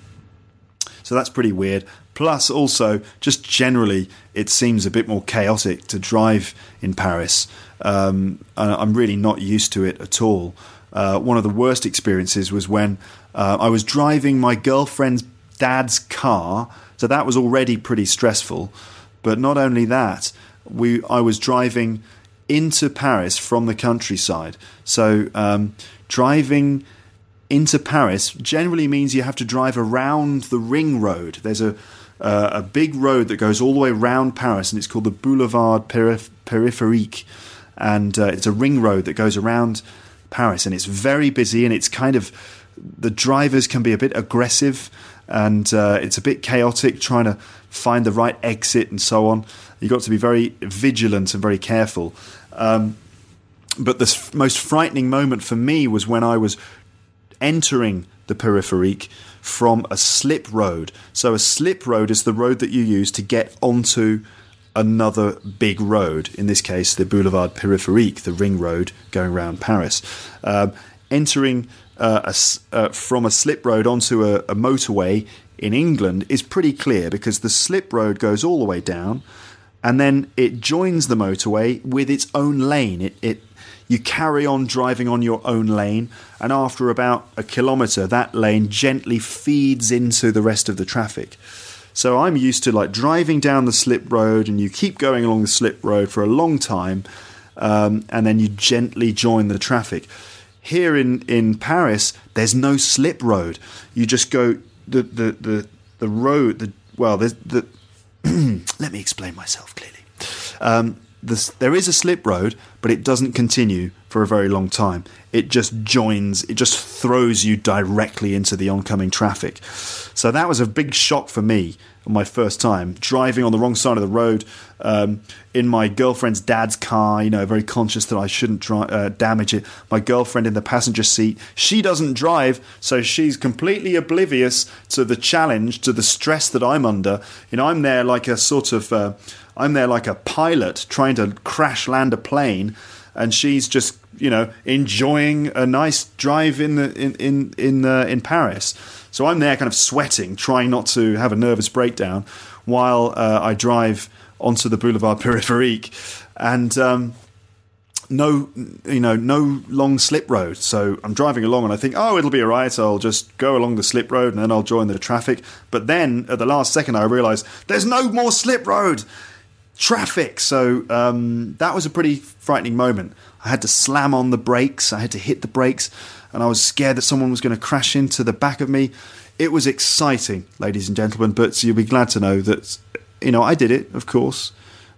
so that's pretty weird. Plus, also, just generally, it seems a bit more chaotic to drive in Paris. Um, I'm really not used to it at all. Uh, one of the worst experiences was when uh, I was driving my girlfriend's dad's car. So that was already pretty stressful. But not only that, we I was driving into Paris from the countryside. So um, driving into Paris generally means you have to drive around the ring road. There's a uh, a big road that goes all the way around Paris, and it's called the Boulevard Perif- Périphérique, and uh, it's a ring road that goes around Paris, and it's very busy, and it's kind of the drivers can be a bit aggressive, and uh, it's a bit chaotic trying to find the right exit and so on. You've got to be very vigilant and very careful. Um, but the f- most frightening moment for me was when I was entering the périphérique from a slip road. So, a slip road is the road that you use to get onto another big road, in this case, the Boulevard Périphérique, the ring road going around Paris. Um, entering uh, a, uh, from a slip road onto a, a motorway in England is pretty clear because the slip road goes all the way down and then it joins the motorway with its own lane. It, it you carry on driving on your own lane, and after about a kilometre, that lane gently feeds into the rest of the traffic. So I'm used to like driving down the slip road, and you keep going along the slip road for a long time, um, and then you gently join the traffic. Here in, in Paris, there's no slip road. You just go the the the, the road. The well, there's the. <clears throat> let me explain myself clearly. Um, this, there is a slip road, but it doesn't continue for a very long time. It just joins, it just throws you directly into the oncoming traffic. So that was a big shock for me on my first time driving on the wrong side of the road um, in my girlfriend's dad's car. You know, very conscious that I shouldn't uh, damage it. My girlfriend in the passenger seat. She doesn't drive, so she's completely oblivious to the challenge, to the stress that I'm under. You know, I'm there like a sort of. Uh, I'm there like a pilot trying to crash land a plane, and she's just you know enjoying a nice drive in the in in in, uh, in Paris. So I'm there kind of sweating, trying not to have a nervous breakdown while uh, I drive onto the Boulevard Périphérique, and. Um, no, you know, no long slip road. So I'm driving along and I think, oh, it'll be all right. I'll just go along the slip road and then I'll join the traffic. But then at the last second, I realise there's no more slip road traffic. So um, that was a pretty frightening moment. I had to slam on the brakes, I had to hit the brakes, and I was scared that someone was going to crash into the back of me. It was exciting, ladies and gentlemen, but you'll be glad to know that, you know, I did it, of course.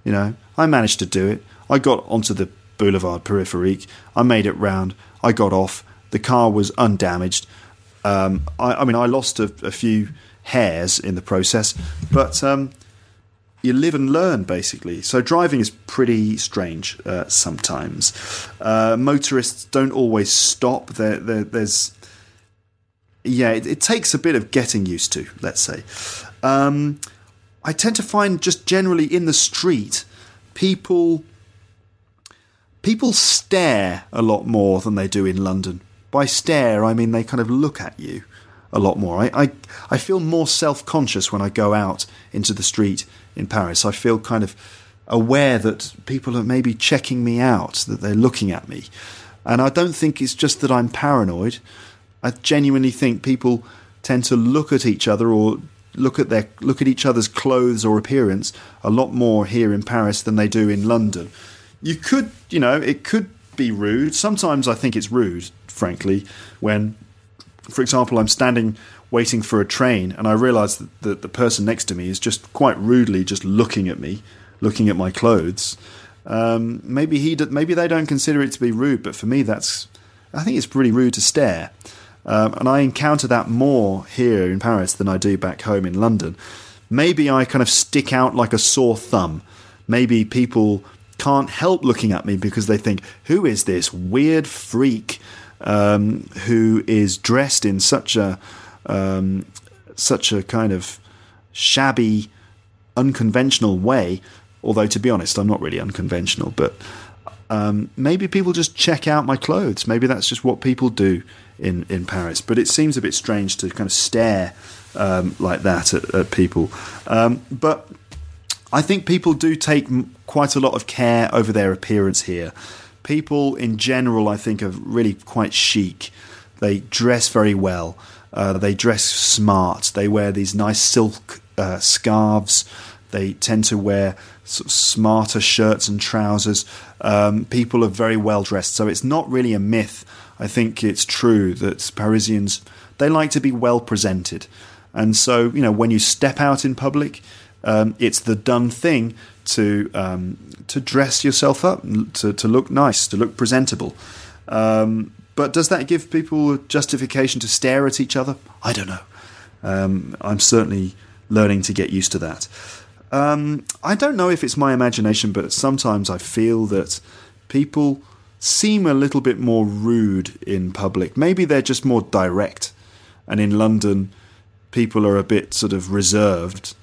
You know, I managed to do it. I got onto the Boulevard Périphérique, I made it round, I got off, the car was undamaged. Um, I, I, mean, I lost a, a, few hairs in the process, but um, you live and learn basically. So driving is pretty strange uh, sometimes. Uh, motorists don't always stop. There, there, there's yeah, it, it, takes a bit of getting used to. Let's say. Um, I tend to find just generally in the street, people people stare a lot more than they do in London. By stare, I mean they kind of look at you a lot more. I, I, I feel more self conscious when I go out into the street in Paris. I feel kind of aware that people are maybe checking me out, that they're looking at me. And I don't think it's just that I'm paranoid. I genuinely think people tend to look at each other or look at their look at each other's clothes or appearance a lot more here in Paris than they do in London. You could, you know, it could be rude. Sometimes I think it's rude, frankly, when for example, I'm standing waiting for a train and I realise that the, the person next to me is just quite rudely just looking at me, looking at my clothes. Um, maybe he, maybe they don't consider it to be rude, but for me, that's I think it's pretty rude to stare. Um, and I encounter that more here in Paris than I do back home in London. Maybe I kind of stick out like a sore thumb. maybe people can't help looking at me because they think, who is this weird freak um, who is dressed in such a um, such a kind of shabby, unconventional way? Although to be honest, I'm not really unconventional, but um, maybe people just check out my clothes. Maybe that's just what people do in, in Paris. But it seems a bit strange to kind of stare um, like that at, at people. Um, but I think people do take quite a lot of care over their appearance here. People in general, I think, are really quite chic. They dress very well. Uh, they dress smart. They wear these nice silk uh, scarves. They tend to wear sort of smarter shirts and trousers. Um, people are very well dressed, so it's not really a myth. I think it's true that Parisians they like to be well presented, and so you know when you step out in public, um, it's the done thing to um, to dress yourself up, to to look nice, to look presentable. Um, but does that give people justification to stare at each other? I don't know. Um, I'm certainly learning to get used to that. Um, I don't know if it's my imagination, but sometimes I feel that people seem a little bit more rude in public. Maybe they're just more direct, and in London, people are a bit sort of reserved.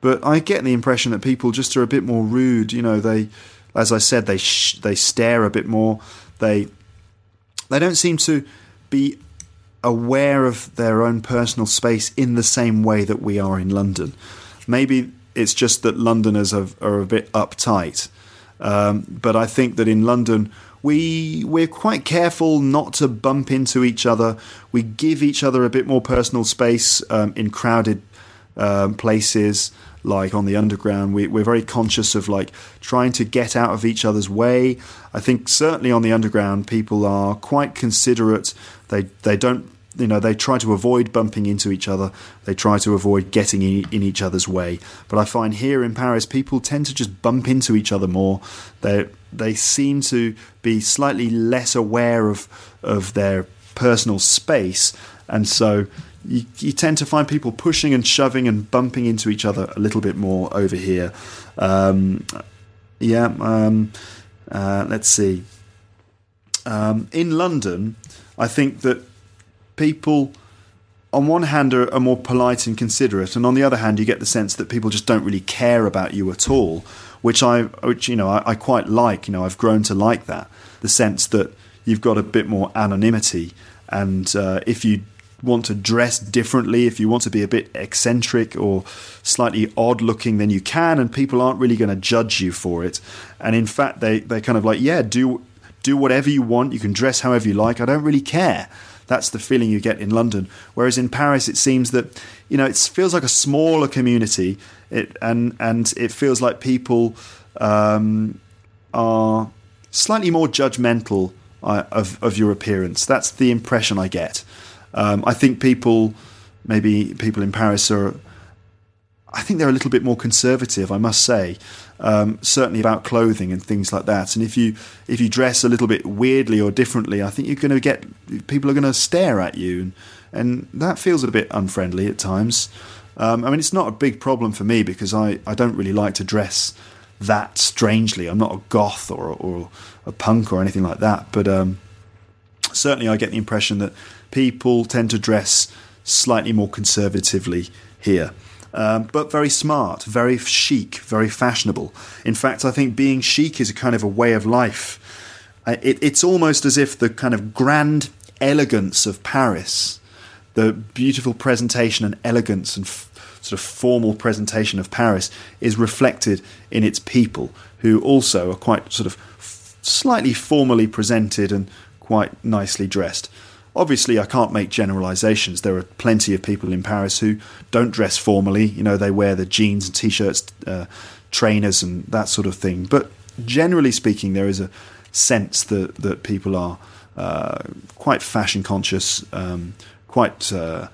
But I get the impression that people just are a bit more rude. You know, they, as I said, they sh- they stare a bit more. They they don't seem to be aware of their own personal space in the same way that we are in London. Maybe it's just that Londoners are, are a bit uptight. Um, but I think that in London, we we're quite careful not to bump into each other. We give each other a bit more personal space um, in crowded um, places, like on the underground. We, we're very conscious of like trying to get out of each other's way. I think certainly on the underground, people are quite considerate. They they don't you know they try to avoid bumping into each other. They try to avoid getting in, in, each other's way. But i find here in paris people tend to just bump into each other more. They they seem to be slightly less aware of of their personal space. And so you, you tend to find people pushing and shoving and bumping into each other a little bit more over here. Um, yeah um, uh, let's see. Um, in london i think that people, on one hand, are, are, more polite and considerate, and on the other hand, you get the sense that people just don't really care about you at all, which I, which you know, I, I quite like. You know, I've grown to like that. The sense that you've got a bit more anonymity, and uh, if you want to dress differently, if you want to be a bit eccentric or slightly odd looking, then you can, and people aren't really going to judge you for it. And in fact, they they kind of like, yeah, do do whatever you want. You can dress however you like. I don't really care. That's the feeling you get in London. Whereas in Paris, it seems that you know it feels like a smaller community, it, and and it feels like people um, are slightly more judgmental uh, of of your appearance. That's the impression I get. Um, I think people, maybe people in Paris are. I think they're a little bit more conservative, I must say um, certainly about clothing and things like that. And if you if you dress a little bit weirdly or differently, I think you're going to get people are going to stare at you, and, and that feels a bit unfriendly at times. Um, I mean, it's not a big problem for me because I, I don't really like to dress that strangely. I'm not a goth or or a punk or anything like that, but um, certainly I get the impression that people tend to dress slightly more conservatively here um, but very smart, very chic, very fashionable. In fact, I think being chic is a kind of a way of life. Uh, it, it's almost as if the kind of grand elegance of Paris, the beautiful presentation and elegance and f- sort of formal presentation of Paris, is reflected in its people, who also are quite sort of slightly formally presented and quite nicely dressed. Obviously, I can't make generalizations. There are plenty of people in Paris who don't dress formally. You know, they wear the jeans and t-shirts, uh, trainers, and that sort of thing. But generally speaking, there is a sense that that people are uh, quite fashion conscious, um, quite uh,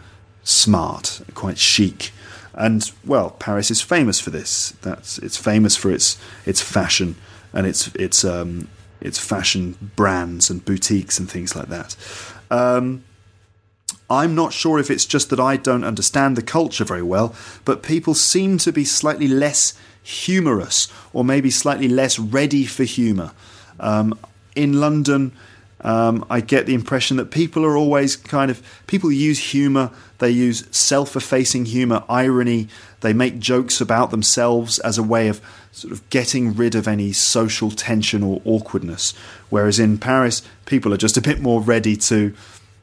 smart, quite chic. And well, Paris is famous for this. That's it's famous for its its fashion and its its um, its fashion brands and boutiques and things like that. Um, I'm not sure if it's just that I don't understand the culture very well, but people seem to be slightly less humorous or maybe slightly less ready for humour. Um, in London, um, I get the impression that people are always kind of people use humor. They use self-effacing humor, irony. They make jokes about themselves as a way of sort of getting rid of any social tension or awkwardness. Whereas in Paris, people are just a bit more ready to,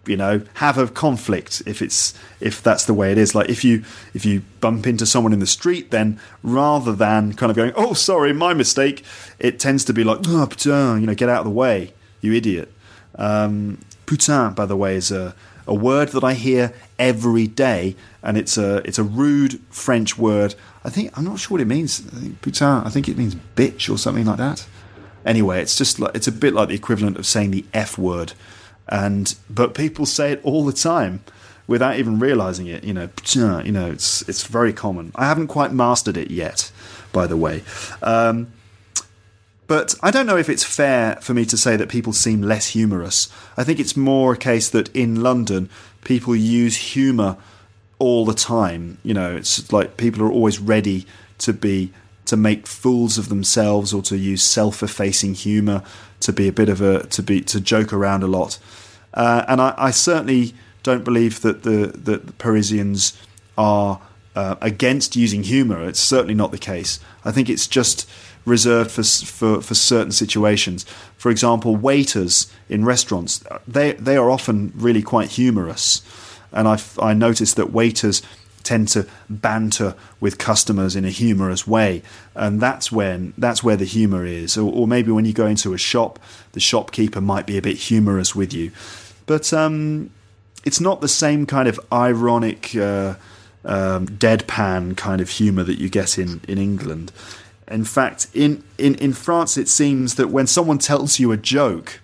you know, have a conflict if it's if that's the way it is. Like if you if you bump into someone in the street, then rather than kind of going, "Oh, sorry, my mistake," it tends to be like, "Oh, putain," you know, get out of the way, you idiot. Um, putain, by the way, is a, a word that I hear every day, and it's a it's a rude French word. I think I'm not sure what it means. I think putain. I think it means bitch or something like that. Anyway, it's just like it's a bit like the equivalent of saying the f word, and but people say it all the time without even realizing it. You know, putain, you know, it's it's very common. I haven't quite mastered it yet, by the way. Um, but I don't know if it's fair for me to say that people seem less humorous. I think it's more a case that in London, people use humour all the time. You know, it's like people are always ready to be to make fools of themselves or to use self-effacing humour to be a bit of a to be to joke around a lot. Uh, and I, I, certainly don't believe that the that the Parisians are uh, against using humour. It's certainly not the case. I think it's just reserved for, for, for certain situations. For example, waiters in restaurants, they, they are often really quite humorous. And I, I noticed that waiters tend to banter with customers in a humorous way, and that's when that's where the humor is. Or, or, maybe when you go into a shop, the shopkeeper might be a bit humorous with you, but um, it's not the same kind of ironic, uh, um, deadpan kind of humor that you get in in England. In fact, in, in, in France, it seems that when someone tells you a joke,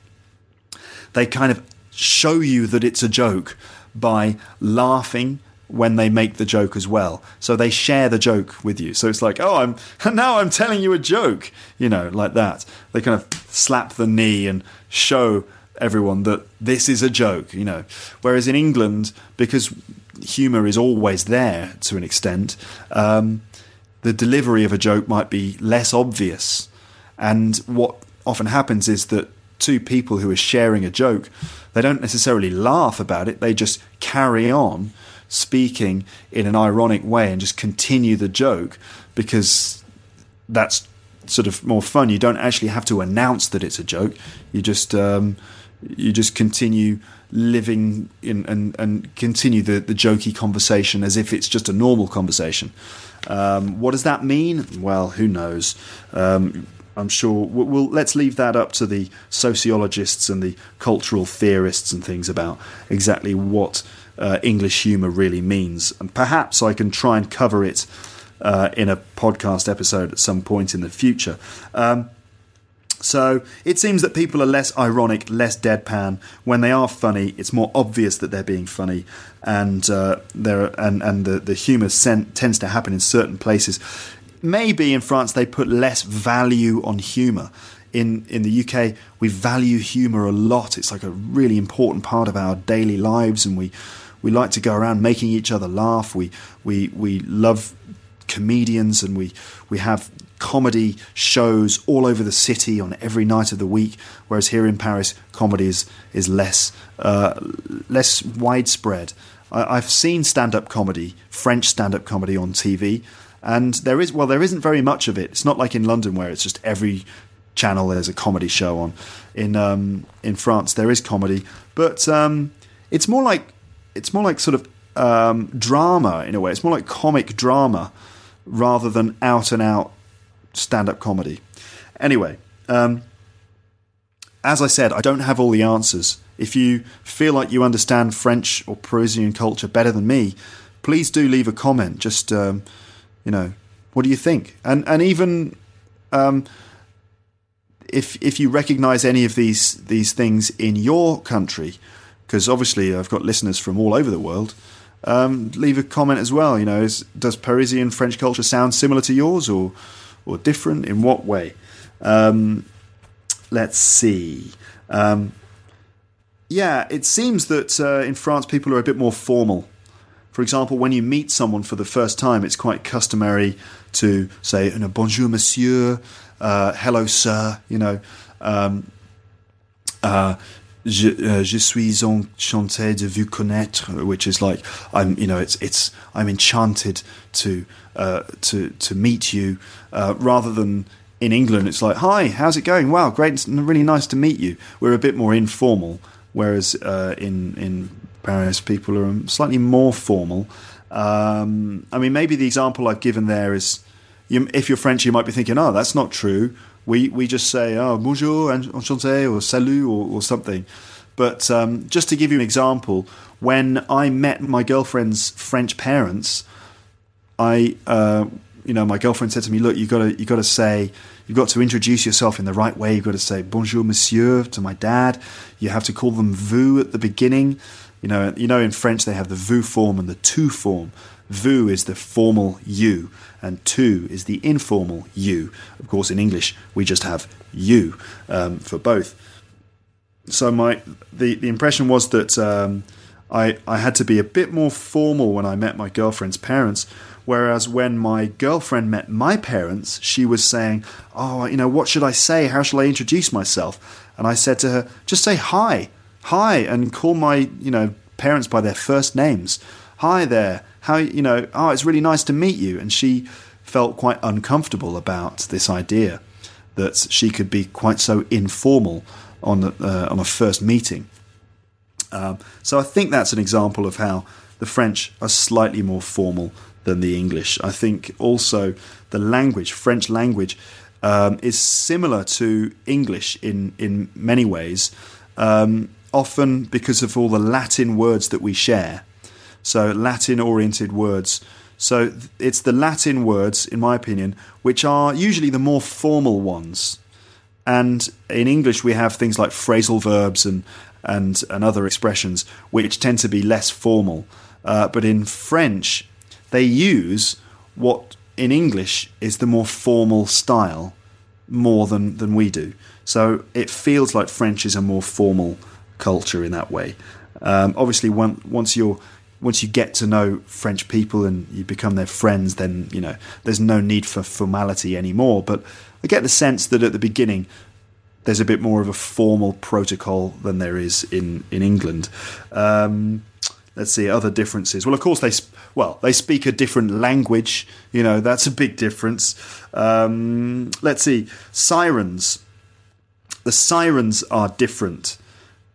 they kind of show you that it's a joke by laughing when they make the joke as well. So they share the joke with you. So it's like, oh, I'm <laughs> now I'm telling you a joke, you know, like that. They kind of slap the knee and show everyone that this is a joke, you know. Whereas in England, because humour is always there to an extent, um, the delivery of a joke might be less obvious. And what often happens is that two people who are sharing a joke, they don't necessarily laugh about it, they just carry on speaking in an ironic way and just continue the joke because that's sort of more fun. You don't actually have to announce that it's a joke. You just um, you just continue living in and, and continue the, the jokey conversation as if it's just a normal conversation. Um, what does that mean? Well, who knows? Um, I'm sure we'll, we'll, let's leave that up to the sociologists and the cultural theorists and things about exactly what uh, English humour really means. And perhaps I can try and cover it uh, in a podcast episode at some point in the future. Um, so it seems that people are less ironic, less deadpan. When they are funny, it's more obvious that they're being funny, and uh, and and the the humour tends to happen in certain places. Maybe in France they put less value on humour. In in the UK, we value humour a lot. It's like a really important part of our daily lives, and we we like to go around making each other laugh. We we we love comedians, and we we have comedy shows all over the city on every night of the week, whereas here in Paris, comedy is, is less uh, less widespread. I, have seen stand up comedy, French stand up comedy on TV, and there is well, there isn't very much of it. It's not like in London where it's just every channel there's a comedy show on. In um, in France, there is comedy, but um, it's more like it's more like sort of um, drama in a way. It's more like comic drama rather than out and out stand up comedy. Anyway, um, as I said, I don't have all the answers. If you feel like you understand French or Parisian culture better than me, please do leave a comment. Just, um, you know, what do you think? And and even um, if if you recognise any of these these things in your country, because obviously I've got listeners from all over the world. Um, leave a comment as well. You know, is, does Parisian French culture sound similar to yours, or or different? In what way? Um, let's see. Um, yeah, it seems that uh, in France people are a bit more formal. For example, when you meet someone for the first time, it's quite customary to say, you know, bonjour, monsieur, uh, hello, sir, you know. Um, uh, je, uh, je, suis enchanté de vous connaître, which is like I'm, you know, it's it's I'm enchanted to uh, to to meet you, uh, rather than in England it's like hi, how's it going? Wow, great, it's really nice to meet you. We're a bit more informal, whereas uh, in in Paris people are slightly more formal. Um, I mean, maybe the example I've given there is, you, if you're French, you might be thinking, oh, that's not true we we just say oh bonjour, enchanté, or salut, or, or something. But um, just to give you an example, when I met my girlfriend's French parents, I uh, you know my girlfriend said to me, look, you got to you got to say you've got to introduce yourself in the right way. You've got to say bonjour, monsieur, to my dad. You have to call them vous at the beginning. You know, you know in French they have the vous form and the tu form. Vous is the formal you, and tu is the informal you. Of course, in English, we just have you um, for both. So my the, the impression was that um, I, I had to be a bit more formal when I met my girlfriend's parents, whereas when my girlfriend met my parents, she was saying, Oh, you know, what should I say? How shall I introduce myself? And I said to her, Just say hi, hi, and call my, you know, parents by their first names. Hi there how you know oh it's really nice to meet you and she felt quite uncomfortable about this idea that she could be quite so informal on uh, on a first meeting um, so I think that's an example of how the French are slightly more formal than the English I think also the language French language um, is similar to English in in many ways um, often because of all the Latin words that we share so Latin oriented words. So it's the Latin words, in my opinion, which are usually the more formal ones. And in English, we have things like phrasal verbs and, and, and other expressions which tend to be less formal. Uh, but in French, they use what in English is the more formal style more than, than we do. So it feels like French is a more formal culture in that way. Um, obviously, one, once you're once you get to know French people and you become their friends, then you know there's no need for formality anymore. But I get the sense that at the beginning there's a bit more of a formal protocol than there is in in England. Um, let's see other differences. Well, of course they well they speak a different language. You know that's a big difference. Um, let's see sirens. The sirens are different.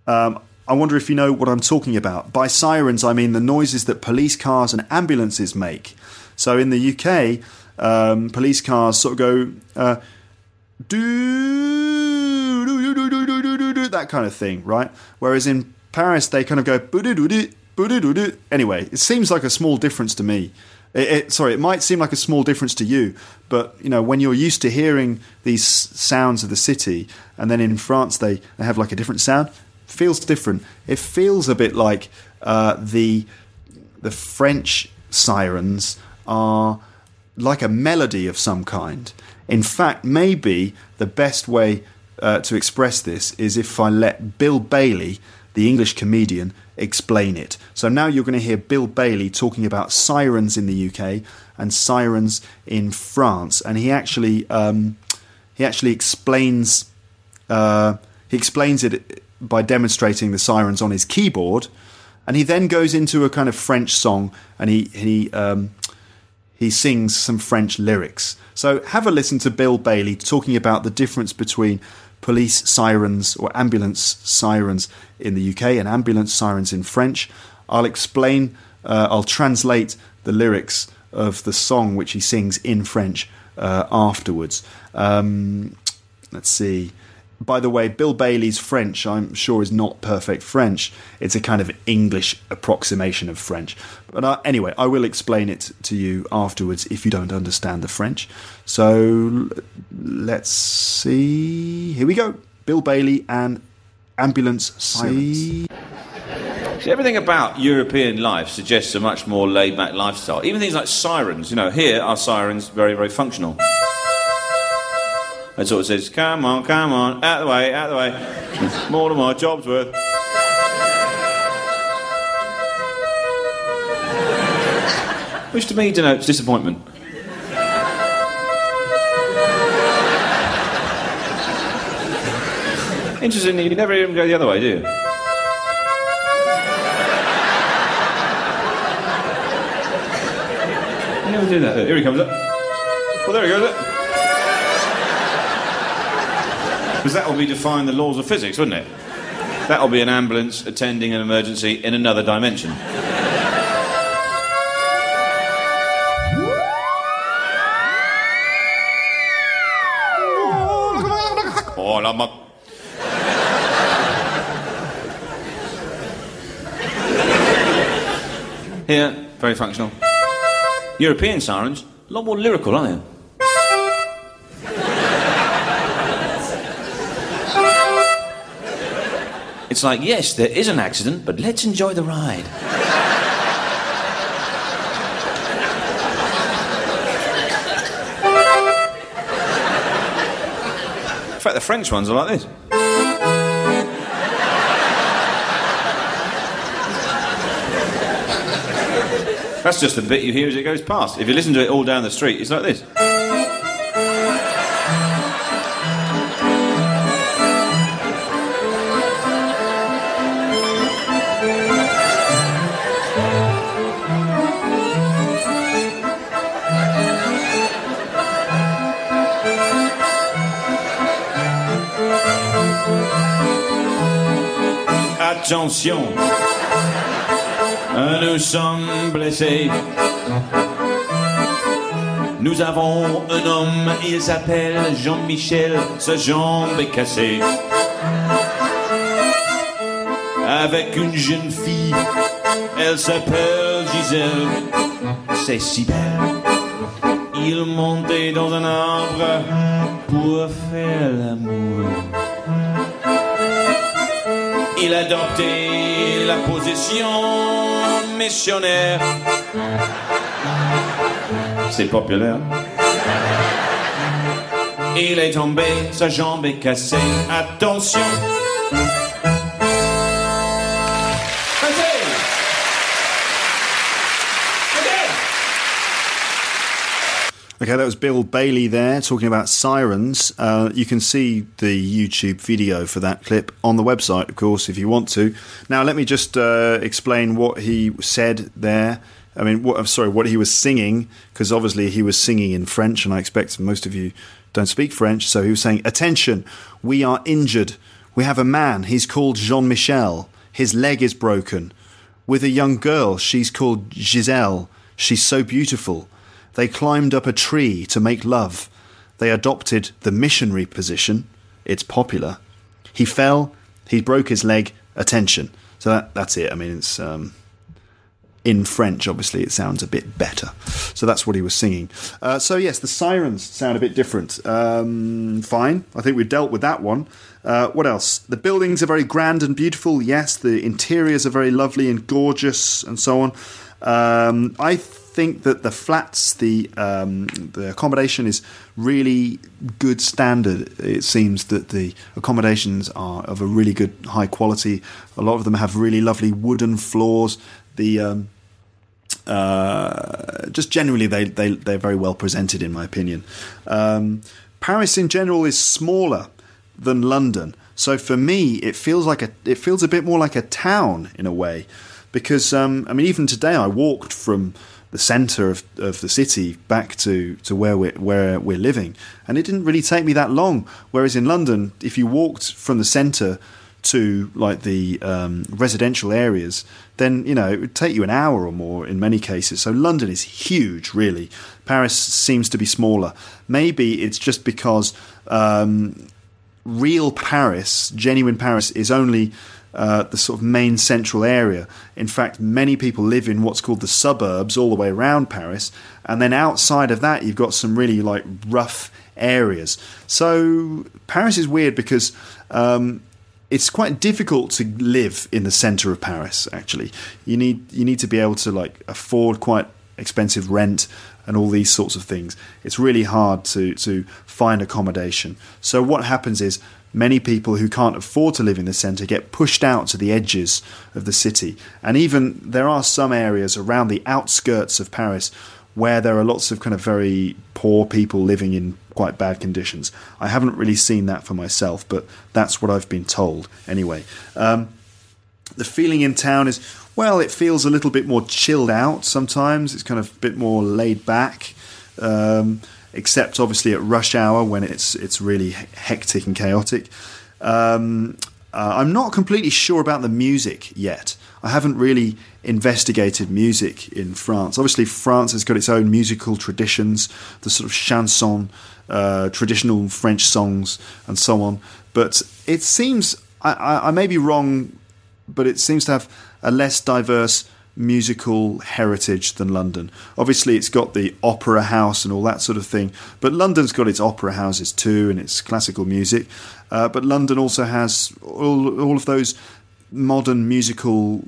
Um, I wonder if you know what I'm talking about. By sirens, I mean the noises that police cars and ambulances make. So in the UK, um, police cars sort of go uh, do, do, do, do, do, do, do, that kind of thing, right? Whereas in Paris, they kind of go do, do, do, Anyway, it seems like a small difference to me. It, it, sorry, it might seem like a small difference to you, but you know when you're used to hearing these sounds of the city, and then in France they, they have like a different sound feels different. It feels a bit like uh, the the French sirens are like a melody of some kind. In fact, maybe the best way uh, to express this is if I let Bill Bailey, the English comedian, explain it. So now you're going to hear Bill Bailey talking about sirens in the UK and sirens in France, and he actually um, he actually explains uh, he explains it by demonstrating the sirens on his keyboard, and he then goes into a kind of French song and he he um, he sings some French lyrics. So have a listen to Bill Bailey talking about the difference between police sirens or ambulance sirens in the UK and ambulance sirens in French. I'll explain. Uh, I'll translate the lyrics of the song which he sings in French uh, afterwards. Um, let's see by the way, Bill Bailey's French, I'm sure, is not perfect French. It's a kind of English approximation of French. But uh, anyway, I will explain it to you afterwards if you don't understand the French. So let's see. Here we go Bill Bailey and Ambulance Sirens. See, everything about European life suggests a much more laid back lifestyle. Even things like sirens, you know, here are sirens very, very functional. And sort of says, come on, come on, out of the way, out of the way. <laughs> More than my job's worth. which to me denotes disappointment. Interestingly, you never even go the other way, do you? Never that. Here he comes up. Well, there he goes. Because that will be defying the laws of physics, wouldn't it? That'll be an ambulance attending an emergency in another dimension. Oh, la ma- Here, very functional. European sirens, a lot more lyrical, aren't they? It's like, yes, there is an accident, but let's enjoy the ride. In fact, the French ones are like this. That's just the bit you hear as it goes past. If you listen to it all down the street, it's like this. Attention, nous sommes blessés. Nous avons un homme, il s'appelle Jean-Michel, sa jambe est cassée. Avec une jeune fille, elle s'appelle Gisèle, c'est si belle. Il montait dans un arbre pour faire l'amour. Il adoptait la position missionnaire. C'est populaire. Il est tombé, sa jambe est cassée. Attention. Okay, that was Bill Bailey there talking about sirens. Uh, you can see the YouTube video for that clip on the website, of course, if you want to. Now, let me just uh, explain what he said there. I mean, what, I'm sorry, what he was singing, because obviously he was singing in French, and I expect most of you don't speak French. So he was saying, Attention, we are injured. We have a man, he's called Jean Michel. His leg is broken. With a young girl, she's called Giselle. She's so beautiful. They climbed up a tree to make love. They adopted the missionary position. It's popular. He fell. He broke his leg. Attention. So that, that's it. I mean, it's um, in French. Obviously, it sounds a bit better. So that's what he was singing. Uh, so yes, the sirens sound a bit different. Um, fine. I think we've dealt with that one. Uh, what else? The buildings are very grand and beautiful. Yes, the interiors are very lovely and gorgeous, and so on. Um, I think that the flats, the um, the accommodation is really good standard. It seems that the accommodations are of a really good high quality. A lot of them have really lovely wooden floors. The um, uh, just generally they, they they're very well presented in my opinion. Um, Paris in general is smaller than London, so for me it feels like a it feels a bit more like a town in a way, because um, I mean even today I walked from the centre of, of the city back to, to where we're where we're living, and it didn't really take me that long. Whereas in London, if you walked from the centre to like the um, residential areas, then you know it would take you an hour or more in many cases. So London is huge, really. Paris seems to be smaller. Maybe it's just because um, real Paris, genuine Paris, is only uh, the sort of main central area. In fact, many people live in what's called the suburbs all the way around Paris, and then outside of that, you've got some really like rough areas. So Paris is weird because. Um, it's quite difficult to live in the center of Paris. Actually, you need you need to be able to like afford quite expensive rent and all these sorts of things. It's really hard to to find accommodation. So what happens is many people who can't afford to live in the centre get pushed out to the edges of the city. And even there are some areas around the outskirts of Paris where there are lots of kind of very poor people living in quite bad conditions. I haven't really seen that for myself, but that's what I've been told anyway. Um, the feeling in town is well, it feels a little bit more chilled out sometimes. It's kind of a bit more laid back. Um, except obviously at rush hour when it's it's really hectic and chaotic. Um, uh, I'm not completely sure about the music yet. I haven't really investigated music in France. Obviously, France has got its own musical traditions, the sort of chanson, uh, traditional French songs, and so on. But it seems I, I, I may be wrong, but it seems to have a less diverse musical heritage than London. Obviously, it's got the opera house and all that sort of thing, but London's got its opera houses too and its classical music. Uh, but London also has all, all of those modern musical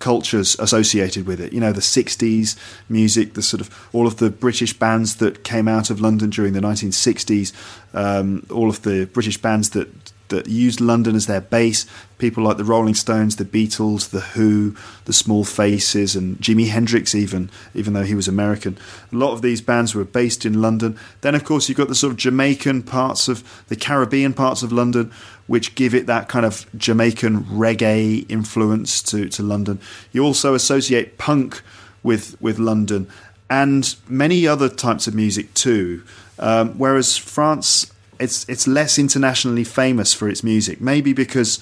cultures associated with it. You know, the 60s music, the sort of all of the British bands that came out of London during the 1960s, um, all of the British bands that that used London as their base. People like the Rolling Stones, the Beatles, the Who, the Small Faces, and Jimi Hendrix, even even though he was American. A lot of these bands were based in London. Then, of course, you've got the sort of Jamaican parts of the Caribbean parts of London, which give it that kind of Jamaican reggae influence to, to London. You also associate punk with with London and many other types of music too. Um, whereas France it's it's less internationally famous for its music. Maybe because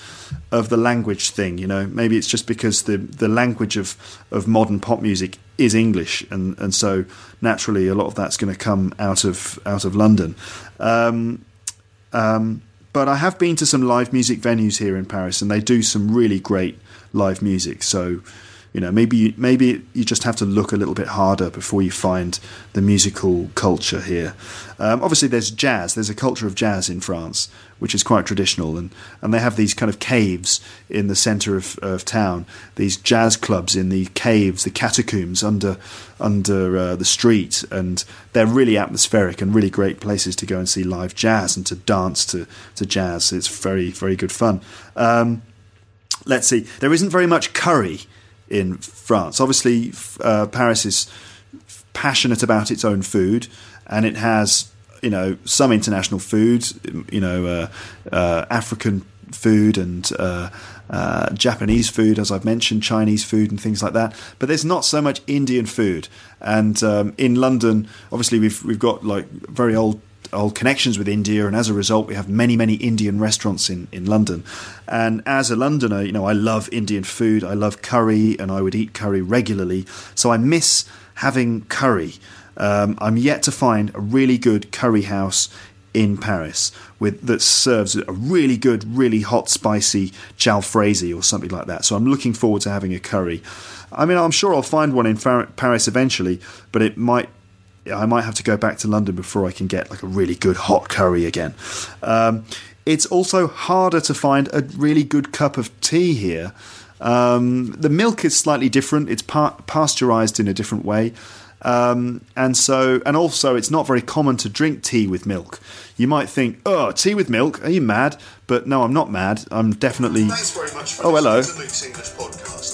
of the language thing, you know. Maybe it's just because the the language of of modern pop music is English, and and so naturally a lot of that's going to come out of out of London. Um, um, but I have been to some live music venues here in Paris, and they do some really great live music. So you know maybe maybe you just have to look a little bit harder before you find the musical culture here. Um, obviously there's jazz. There's a culture of jazz in France which is quite traditional and, and they have these kind of caves in the center of, of town these jazz clubs in the caves the catacombs under under uh, the street and they're really atmospheric and really great places to go and see live jazz and to dance to, to jazz. It's very very good fun. Um, let's see. There isn't very much curry in France. Obviously, uh, Paris is passionate about its own food, and it has you know some international food, you know uh, uh, African food and uh, uh, Japanese food, as I've mentioned, Chinese food and things like that. But there's not so much Indian food. And um, in London, obviously, we've we've got like very old old connections with India, and as a result, we have many, many Indian restaurants in, in London. And as a Londoner, you know, I love Indian food. I love curry, and I would eat curry regularly. So I miss having curry. Um, I'm yet to find a really good curry house in Paris with that serves a really good, really hot, spicy jalfrezi or something like that. So I'm looking forward to having a curry. I mean, I'm sure I'll find one in Paris eventually, but it might I might have to go back to London before I can get like a really good hot curry again. Um, it's also harder to find a really good cup of tea here. Um, the milk is slightly different. It's pa- pasteurized in a different way. Um, and so, and also, it's not very common to drink tea with milk. You might think, "Oh, tea with milk? Are you mad?" But no, I'm not mad. I'm definitely. Thanks very much for oh, hello.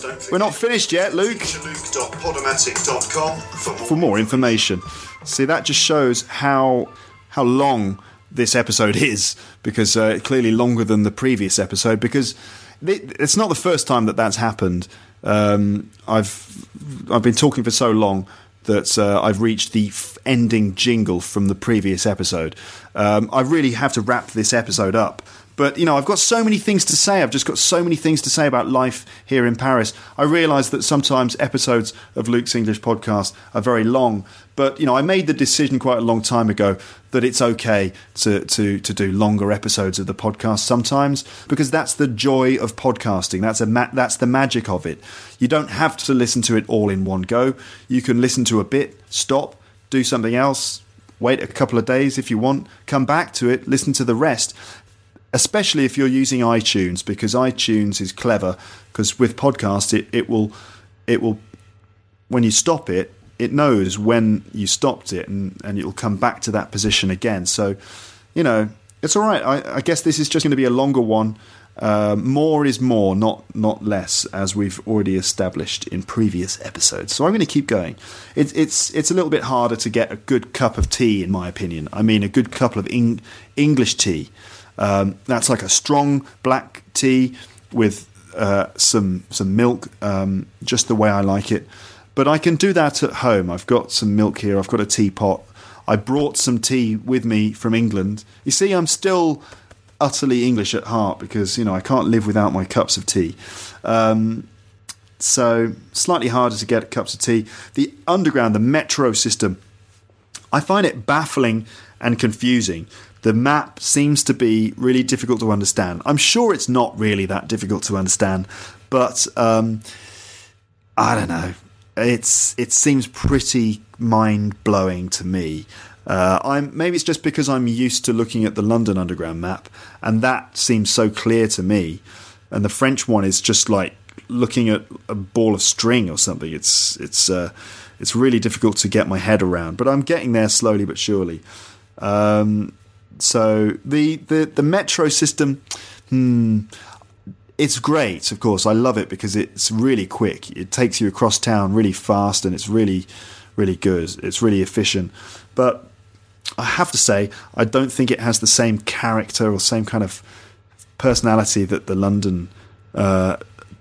To Luke's English podcast. Don't forget We're not finished yet, Luke. luke.podomatic.com for more, For more information. See, that just shows how how long this episode is, because uh, clearly longer than the previous episode. Because it's not the first time that that's happened. Um, I've I've been talking for so long that uh, I've reached the f- ending jingle from the previous episode. Um, I really have to wrap this episode up. But, you know, I've got so many things to say. I've just got so many things to say about life here in Paris. I realise that sometimes episodes of Luke's English podcast are very long. But, you know, I made the decision quite a long time ago that it's okay to, to, to do longer episodes of the podcast sometimes because that's the joy of podcasting. That's, a ma- that's the magic of it. You don't have to listen to it all in one go. You can listen to a bit, stop, do something else, wait a couple of days if you want, come back to it, listen to the rest especially if you're using iTunes because iTunes is clever because with podcast it, it will it will when you stop it it knows when you stopped it, and and it'll come back to that position again. So, you know, it's all right. I, I guess this is just going to be a longer one. Uh, more is more, not not less, as we've already established in previous episodes. So I'm going to keep going. It's it's it's a little bit harder to get a good cup of tea, in my opinion. I mean, a good cup of Eng- English tea. Um, that's like a strong black tea with uh, some some milk, um, just the way I like it. But I can do that at home. I've got some milk here. I've got a teapot. I brought some tea with me from England. You see, I'm still utterly English at heart because you know I can't live without my cups of tea. Um, so slightly harder to get cups of tea. The underground, the metro system, I find it baffling and confusing. The map seems to be really difficult to understand. I'm sure it's not really that difficult to understand, but um, I don't know. It's it seems pretty mind blowing to me. Uh, I'm maybe it's just because I'm used to looking at the London Underground map, and that seems so clear to me. And the French one is just like looking at a ball of string or something. It's it's uh, it's really difficult to get my head around, but I'm getting there slowly but surely. Um, so the, the the metro system, hmm, it's great. Of course, I love it because it's really quick. It takes you across town really fast, and it's really really good. It's really efficient, but I have to say, I don't think it has the same character or same kind of personality that the London uh,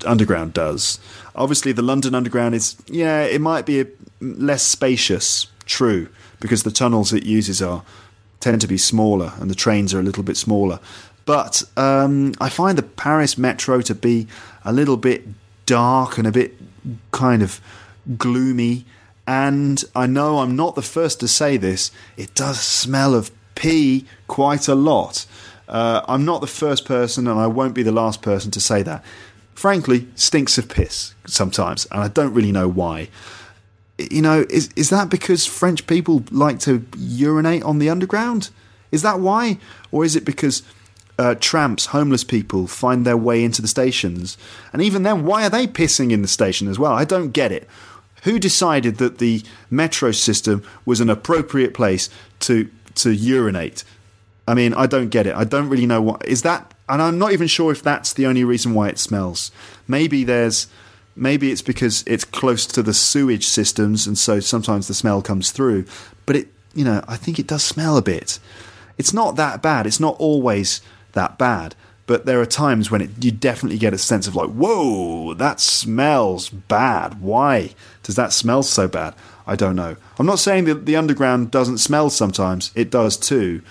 Underground does. Obviously, the London Underground is, yeah, it might be less spacious, true, because the tunnels it uses are tend to be smaller and the trains are a little bit smaller. But um, I find the Paris Metro to be a little bit dark and a bit kind of gloomy and I know I'm not the first to say this, it does smell of pee quite a lot. Uh, I'm not the first person, and I won't be the last person to say that. Frankly, stinks of piss sometimes, and I don't really know why. You know, is is that because French people like to urinate on the underground? Is that why, or is it because uh, tramps, homeless people, find their way into the stations? And even then, why are they pissing in the station as well? I don't get it. Who decided that the metro system was an appropriate place to to urinate? I mean, I don't get it. I don't really know what is that, and I'm not even sure if that's the only reason why it smells. Maybe there's maybe it's because it's close to the sewage systems, and so sometimes the smell comes through. But it, you know, I think it does smell a bit. It's not that bad. It's not always that bad but there are times when it, you definitely get a sense of like, whoa, that smells bad. Why does that smell so bad? I don't know. I'm not saying that the underground doesn't smell sometimes, it does too.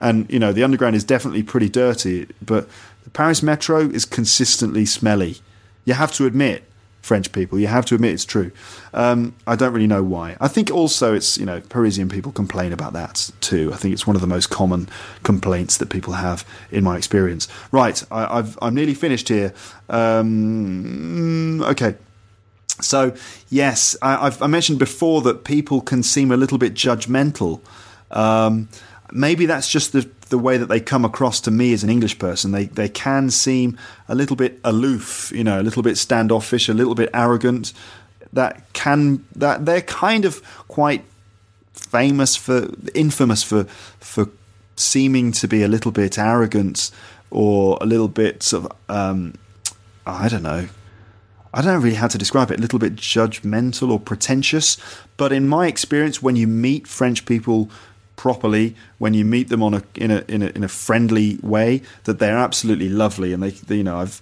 And, you know, the underground is definitely pretty dirty, but the Paris metro is consistently smelly. You have to admit, French people. You have to admit it's true. Um, I don't really know why. I think also it's, you know, Parisian people complain about that too. I think it's one of the most common complaints that people have in my experience. Right, I, am nearly finished here. Um, okay. So, yes, I, I, mentioned before that people can seem a little bit judgmental. Um, maybe that's just the the way that they come across to me as an English person. They they can seem a little bit aloof, you know, a little bit standoffish, a little bit arrogant. That can that they're kind of quite famous for infamous for for seeming to be a little bit arrogant or a little bit sort of um, I don't know. I don't know really how to describe it. A little bit judgmental or pretentious, but in my experience, when you meet French people properly when you meet them on a in a in a, in a friendly way that they're absolutely lovely. And they, they, you know I've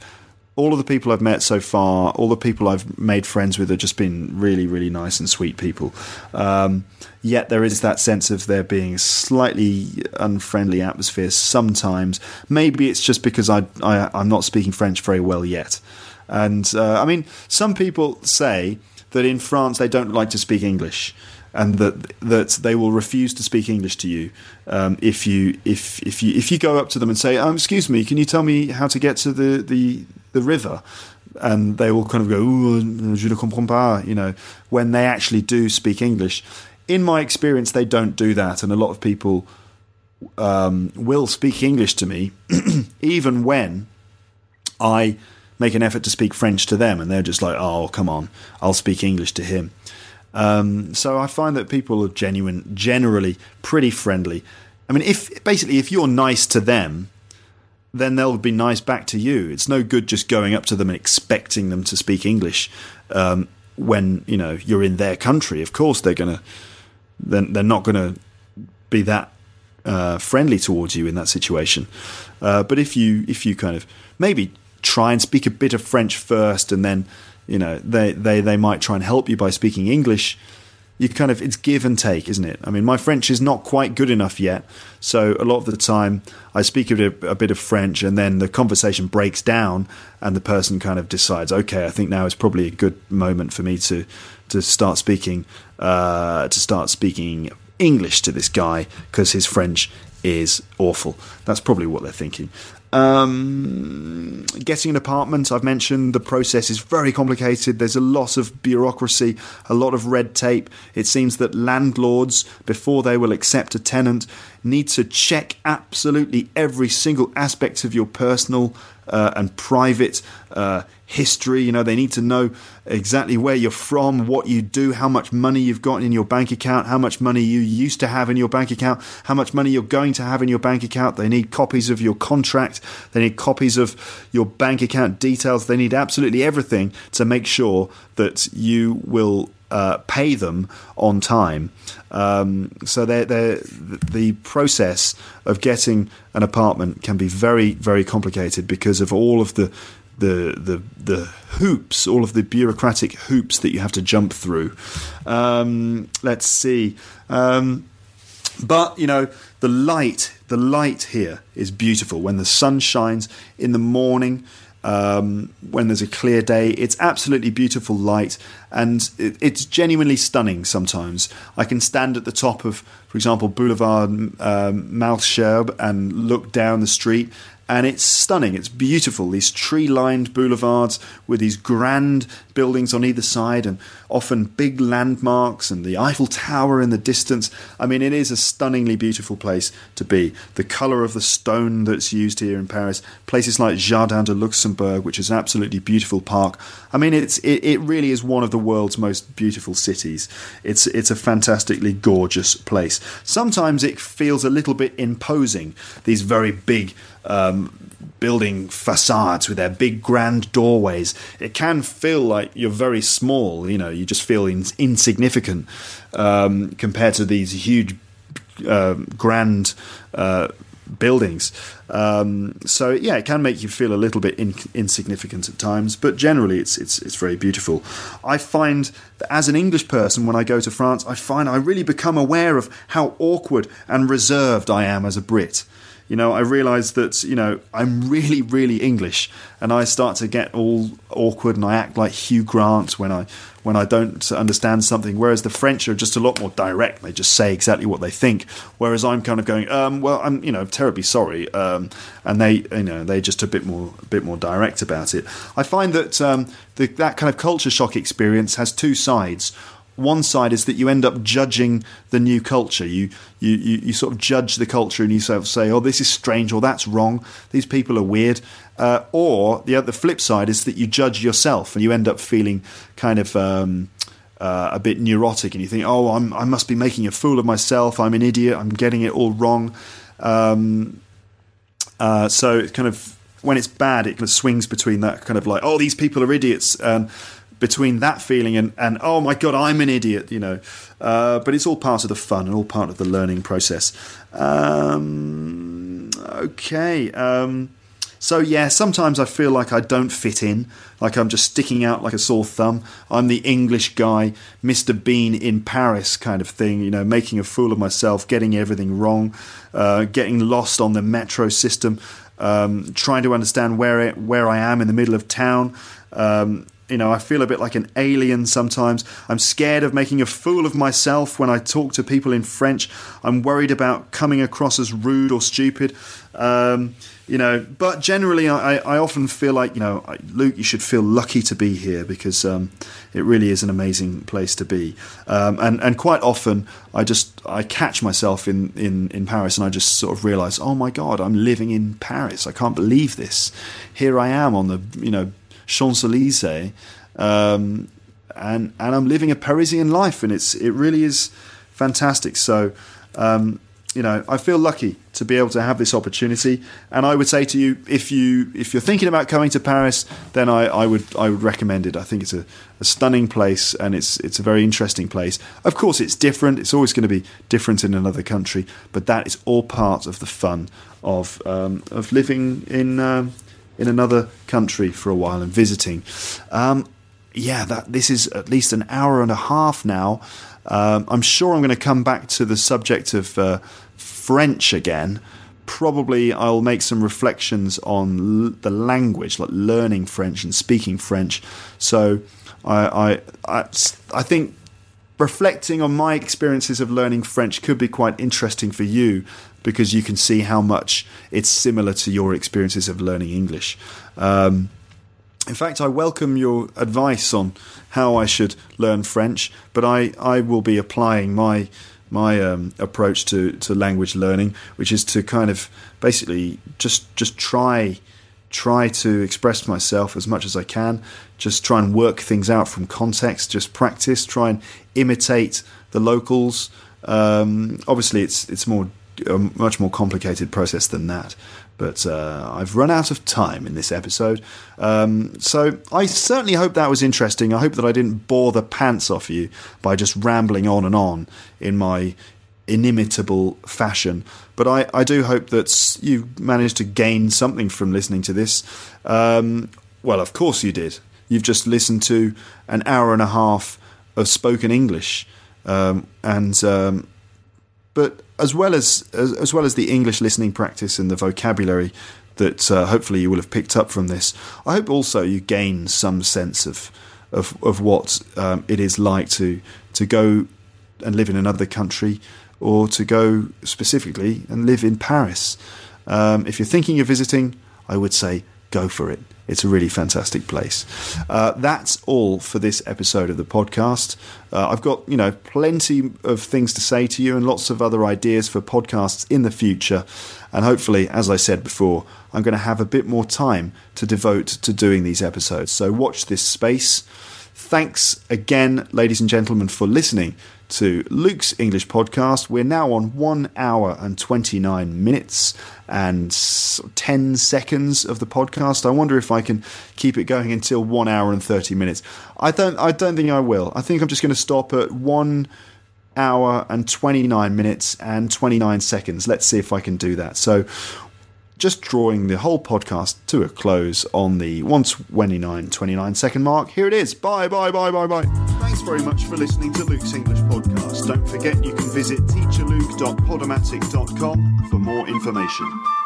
all of the people I've met so far all the people I've made friends with have just been really really nice and sweet people. Um, yet there is that sense of there being slightly unfriendly atmosphere sometimes. Maybe it's just because I, I I'm not speaking French very well yet. And uh, I mean some people say that in France they don't like to speak English and that that they will refuse to speak English to you um, if you if if you if you go up to them and say, oh, "Excuse me, can you tell me how to get to the the, the river?" and they will kind of go, Oh "Je ne comprends pas," you know, when they actually do speak English. In my experience, they don't do that, and a lot of people um, will speak English to me, <clears throat> even when I make an effort to speak French to them, and they're just like, "Oh, come on, I'll speak English to him." Um, so I find that people are genuine, generally pretty friendly. I mean, if basically if you're nice to them, then they'll be nice back to you. It's no good just going up to them and expecting them to speak English um, when you know you're in their country. Of course, they're gonna then they're not gonna be that uh, friendly towards you in that situation. Uh, but if you if you kind of maybe try and speak a bit of French first, and then you know they they they might try and help you by speaking English. You kind of it's give and take, isn't it? I mean, my French is not quite good enough yet, so a lot of the time I speak a bit, a bit of French, and then the conversation breaks down, and the person kind of decides, okay, I think now is probably a good moment for me to to start speaking uh, to start speaking English to this guy because his French is awful. That's probably what they're thinking. Um, getting an apartment, I've mentioned the process is very complicated. There's a lot of bureaucracy, a lot of red tape. It seems that landlords, before they will accept a tenant, need to check absolutely every single aspect of your personal uh, and private uh, history. You know, they need to know exactly where you're from, what you do, how much money you've got in your bank account, how much money you used to have in your bank account, how much money you're going to have in your bank account. They need copies of your contract. They need copies of your bank account details. They need absolutely everything to make sure that you will uh, pay them on time. Um, so they're, they're, the process of getting an apartment can be very, very complicated because of all of the the the the hoops, all of the bureaucratic hoops that you have to jump through. Um, let's see. Um, but you know the light, the light here is beautiful when the sun shines in the morning. Um, when there's a clear day, it's absolutely beautiful light, and it, it's genuinely stunning. Sometimes I can stand at the top of, for example, Boulevard um, and look down the street, and it's stunning. It's beautiful. These tree lined boulevards with these grand buildings on either side and often big landmarks and the Eiffel Tower in the distance. I mean, it is a stunningly beautiful place to be. The colour of the stone that's used here in Paris, places like Jardin de Luxembourg, which is an absolutely beautiful park. I mean, it's it, it really is one of the world's most beautiful cities. It's it's a fantastically gorgeous place. Sometimes it feels a little bit imposing. These very big um, building facades with their big grand doorways, it can feel like you're very small. You know, you just feel in, insignificant um, compared to these huge, uh, grand uh, buildings. Um, so yeah, it can make you feel a little bit in, insignificant at times, but generally it's it's it's very beautiful. I find that as an English person, when I go to France, I find I really become aware of how awkward and reserved I am as a Brit you know, I realise that you know I'm really, really English, and I start to get all awkward, and I act like Hugh Grant when I when I don't understand something. Whereas the French are just a lot more direct; they just say exactly what they think. Whereas I'm kind of going, um, well, I'm you know terribly sorry, um, and they you know they're just a bit more a bit more direct about it. I find that um, the, that kind of culture shock experience has two sides one side is that you end up judging the new culture. You, you, you, you, sort of judge the culture and you sort of say, oh, this is strange or that's wrong. These people are weird. Uh, or the other flip side is that you judge yourself and you end up feeling kind of um, uh, a bit neurotic and you think, oh, I'm, I must be making a fool of myself. I'm an idiot. I'm getting it all wrong. Um, uh, so it kind of when it's bad, it kind of swings between that kind of like, oh, these people are idiots. Um, between that feeling and, and oh my god, I'm an idiot, you know. Uh, but it's all part of the fun and all part of the learning process. Um, okay. Um, so yeah, sometimes I feel like I don't fit in, like I'm just sticking out like a sore thumb. I'm the English guy, Mr. Bean in Paris kind of thing, you know, making a fool of myself, getting everything wrong, uh, getting lost on the metro system, um, trying to understand where it, where I am in the middle of town. Um, you know, I feel a bit like an alien sometimes. I'm scared of making a fool of myself when I talk to people in French. I'm worried about coming across as rude or stupid. Um, you know, but generally, I, I often feel like, you know, Luke, you should feel lucky to be here because um, it really is an amazing place to be. Um, and, and quite often, I just I catch myself in, in, in Paris and I just sort of realize, oh my God, I'm living in Paris. I can't believe this. Here I am on the, you know, Champs Elysees, um, and and I'm living a Parisian life, and it's it really is fantastic. So. Um, you know, I feel lucky to be able to have this opportunity. And I would say to you, if you if you're thinking about coming to Paris, then I, I would I would recommend it. I think it's a, a, stunning place and it's it's a very interesting place. Of course, it's different. It's always going to be different in another country, but that is all part of the fun of um, of living in um, in another country for a while and visiting. Um, yeah, that this is at least an hour and a half now. Um, I'm sure I'm going to come back to the subject of uh, French again. Probably I'll make some reflections on l- the language, like learning French and speaking French. So I, I, I, I think reflecting on my experiences of learning French could be quite interesting for you because you can see how much it's similar to your experiences of learning English. Um, in fact, I welcome your advice on how I should learn French, but I, I will be applying my my um, approach to, to language learning, which is to kind of basically just just try try to express myself as much as I can, just try and work things out from context, just practice, try and imitate the locals. Um, obviously, it's it's more a much more complicated process than that. But uh, I've run out of time in this episode. Um, so I certainly hope that was interesting. I hope that I didn't bore the pants off you by just rambling on and on in my inimitable fashion. But I, I do hope that you managed to gain something from listening to this. Um, well, of course you did. You've just listened to an hour and a half of spoken English. Um, and um, but as well as, as, as well as the English listening practice and the vocabulary that uh, hopefully you will have picked up from this, I hope also you gain some sense of of, of what um, it is like to to go and live in another country, or to go specifically and live in Paris. Um, if you're thinking of visiting, I would say go for it. It's a really fantastic place. Uh, that's all for this episode of the podcast. Uh, I've got you know plenty of things to say to you and lots of other ideas for podcasts in the future. And hopefully, as I said before, I'm going to have a bit more time to devote to doing these episodes. So watch this space. Thanks again, ladies and gentlemen, for listening to Luke's English podcast. We're now on one hour and 29 minutes and 10 seconds of the podcast. I wonder if I can keep it going until one hour and 30 minutes. I don't, I don't think I will. I think I'm just going to stop at one hour and 29 minutes and 29 seconds. Let's see if I can do that. So, just drawing the whole podcast to a close on the 129 29 second mark. Here it is. Bye, bye, bye, bye, bye. Thanks very much for listening to Luke's English podcast. Don't forget you can visit teacherluke.podomatic.com for more information.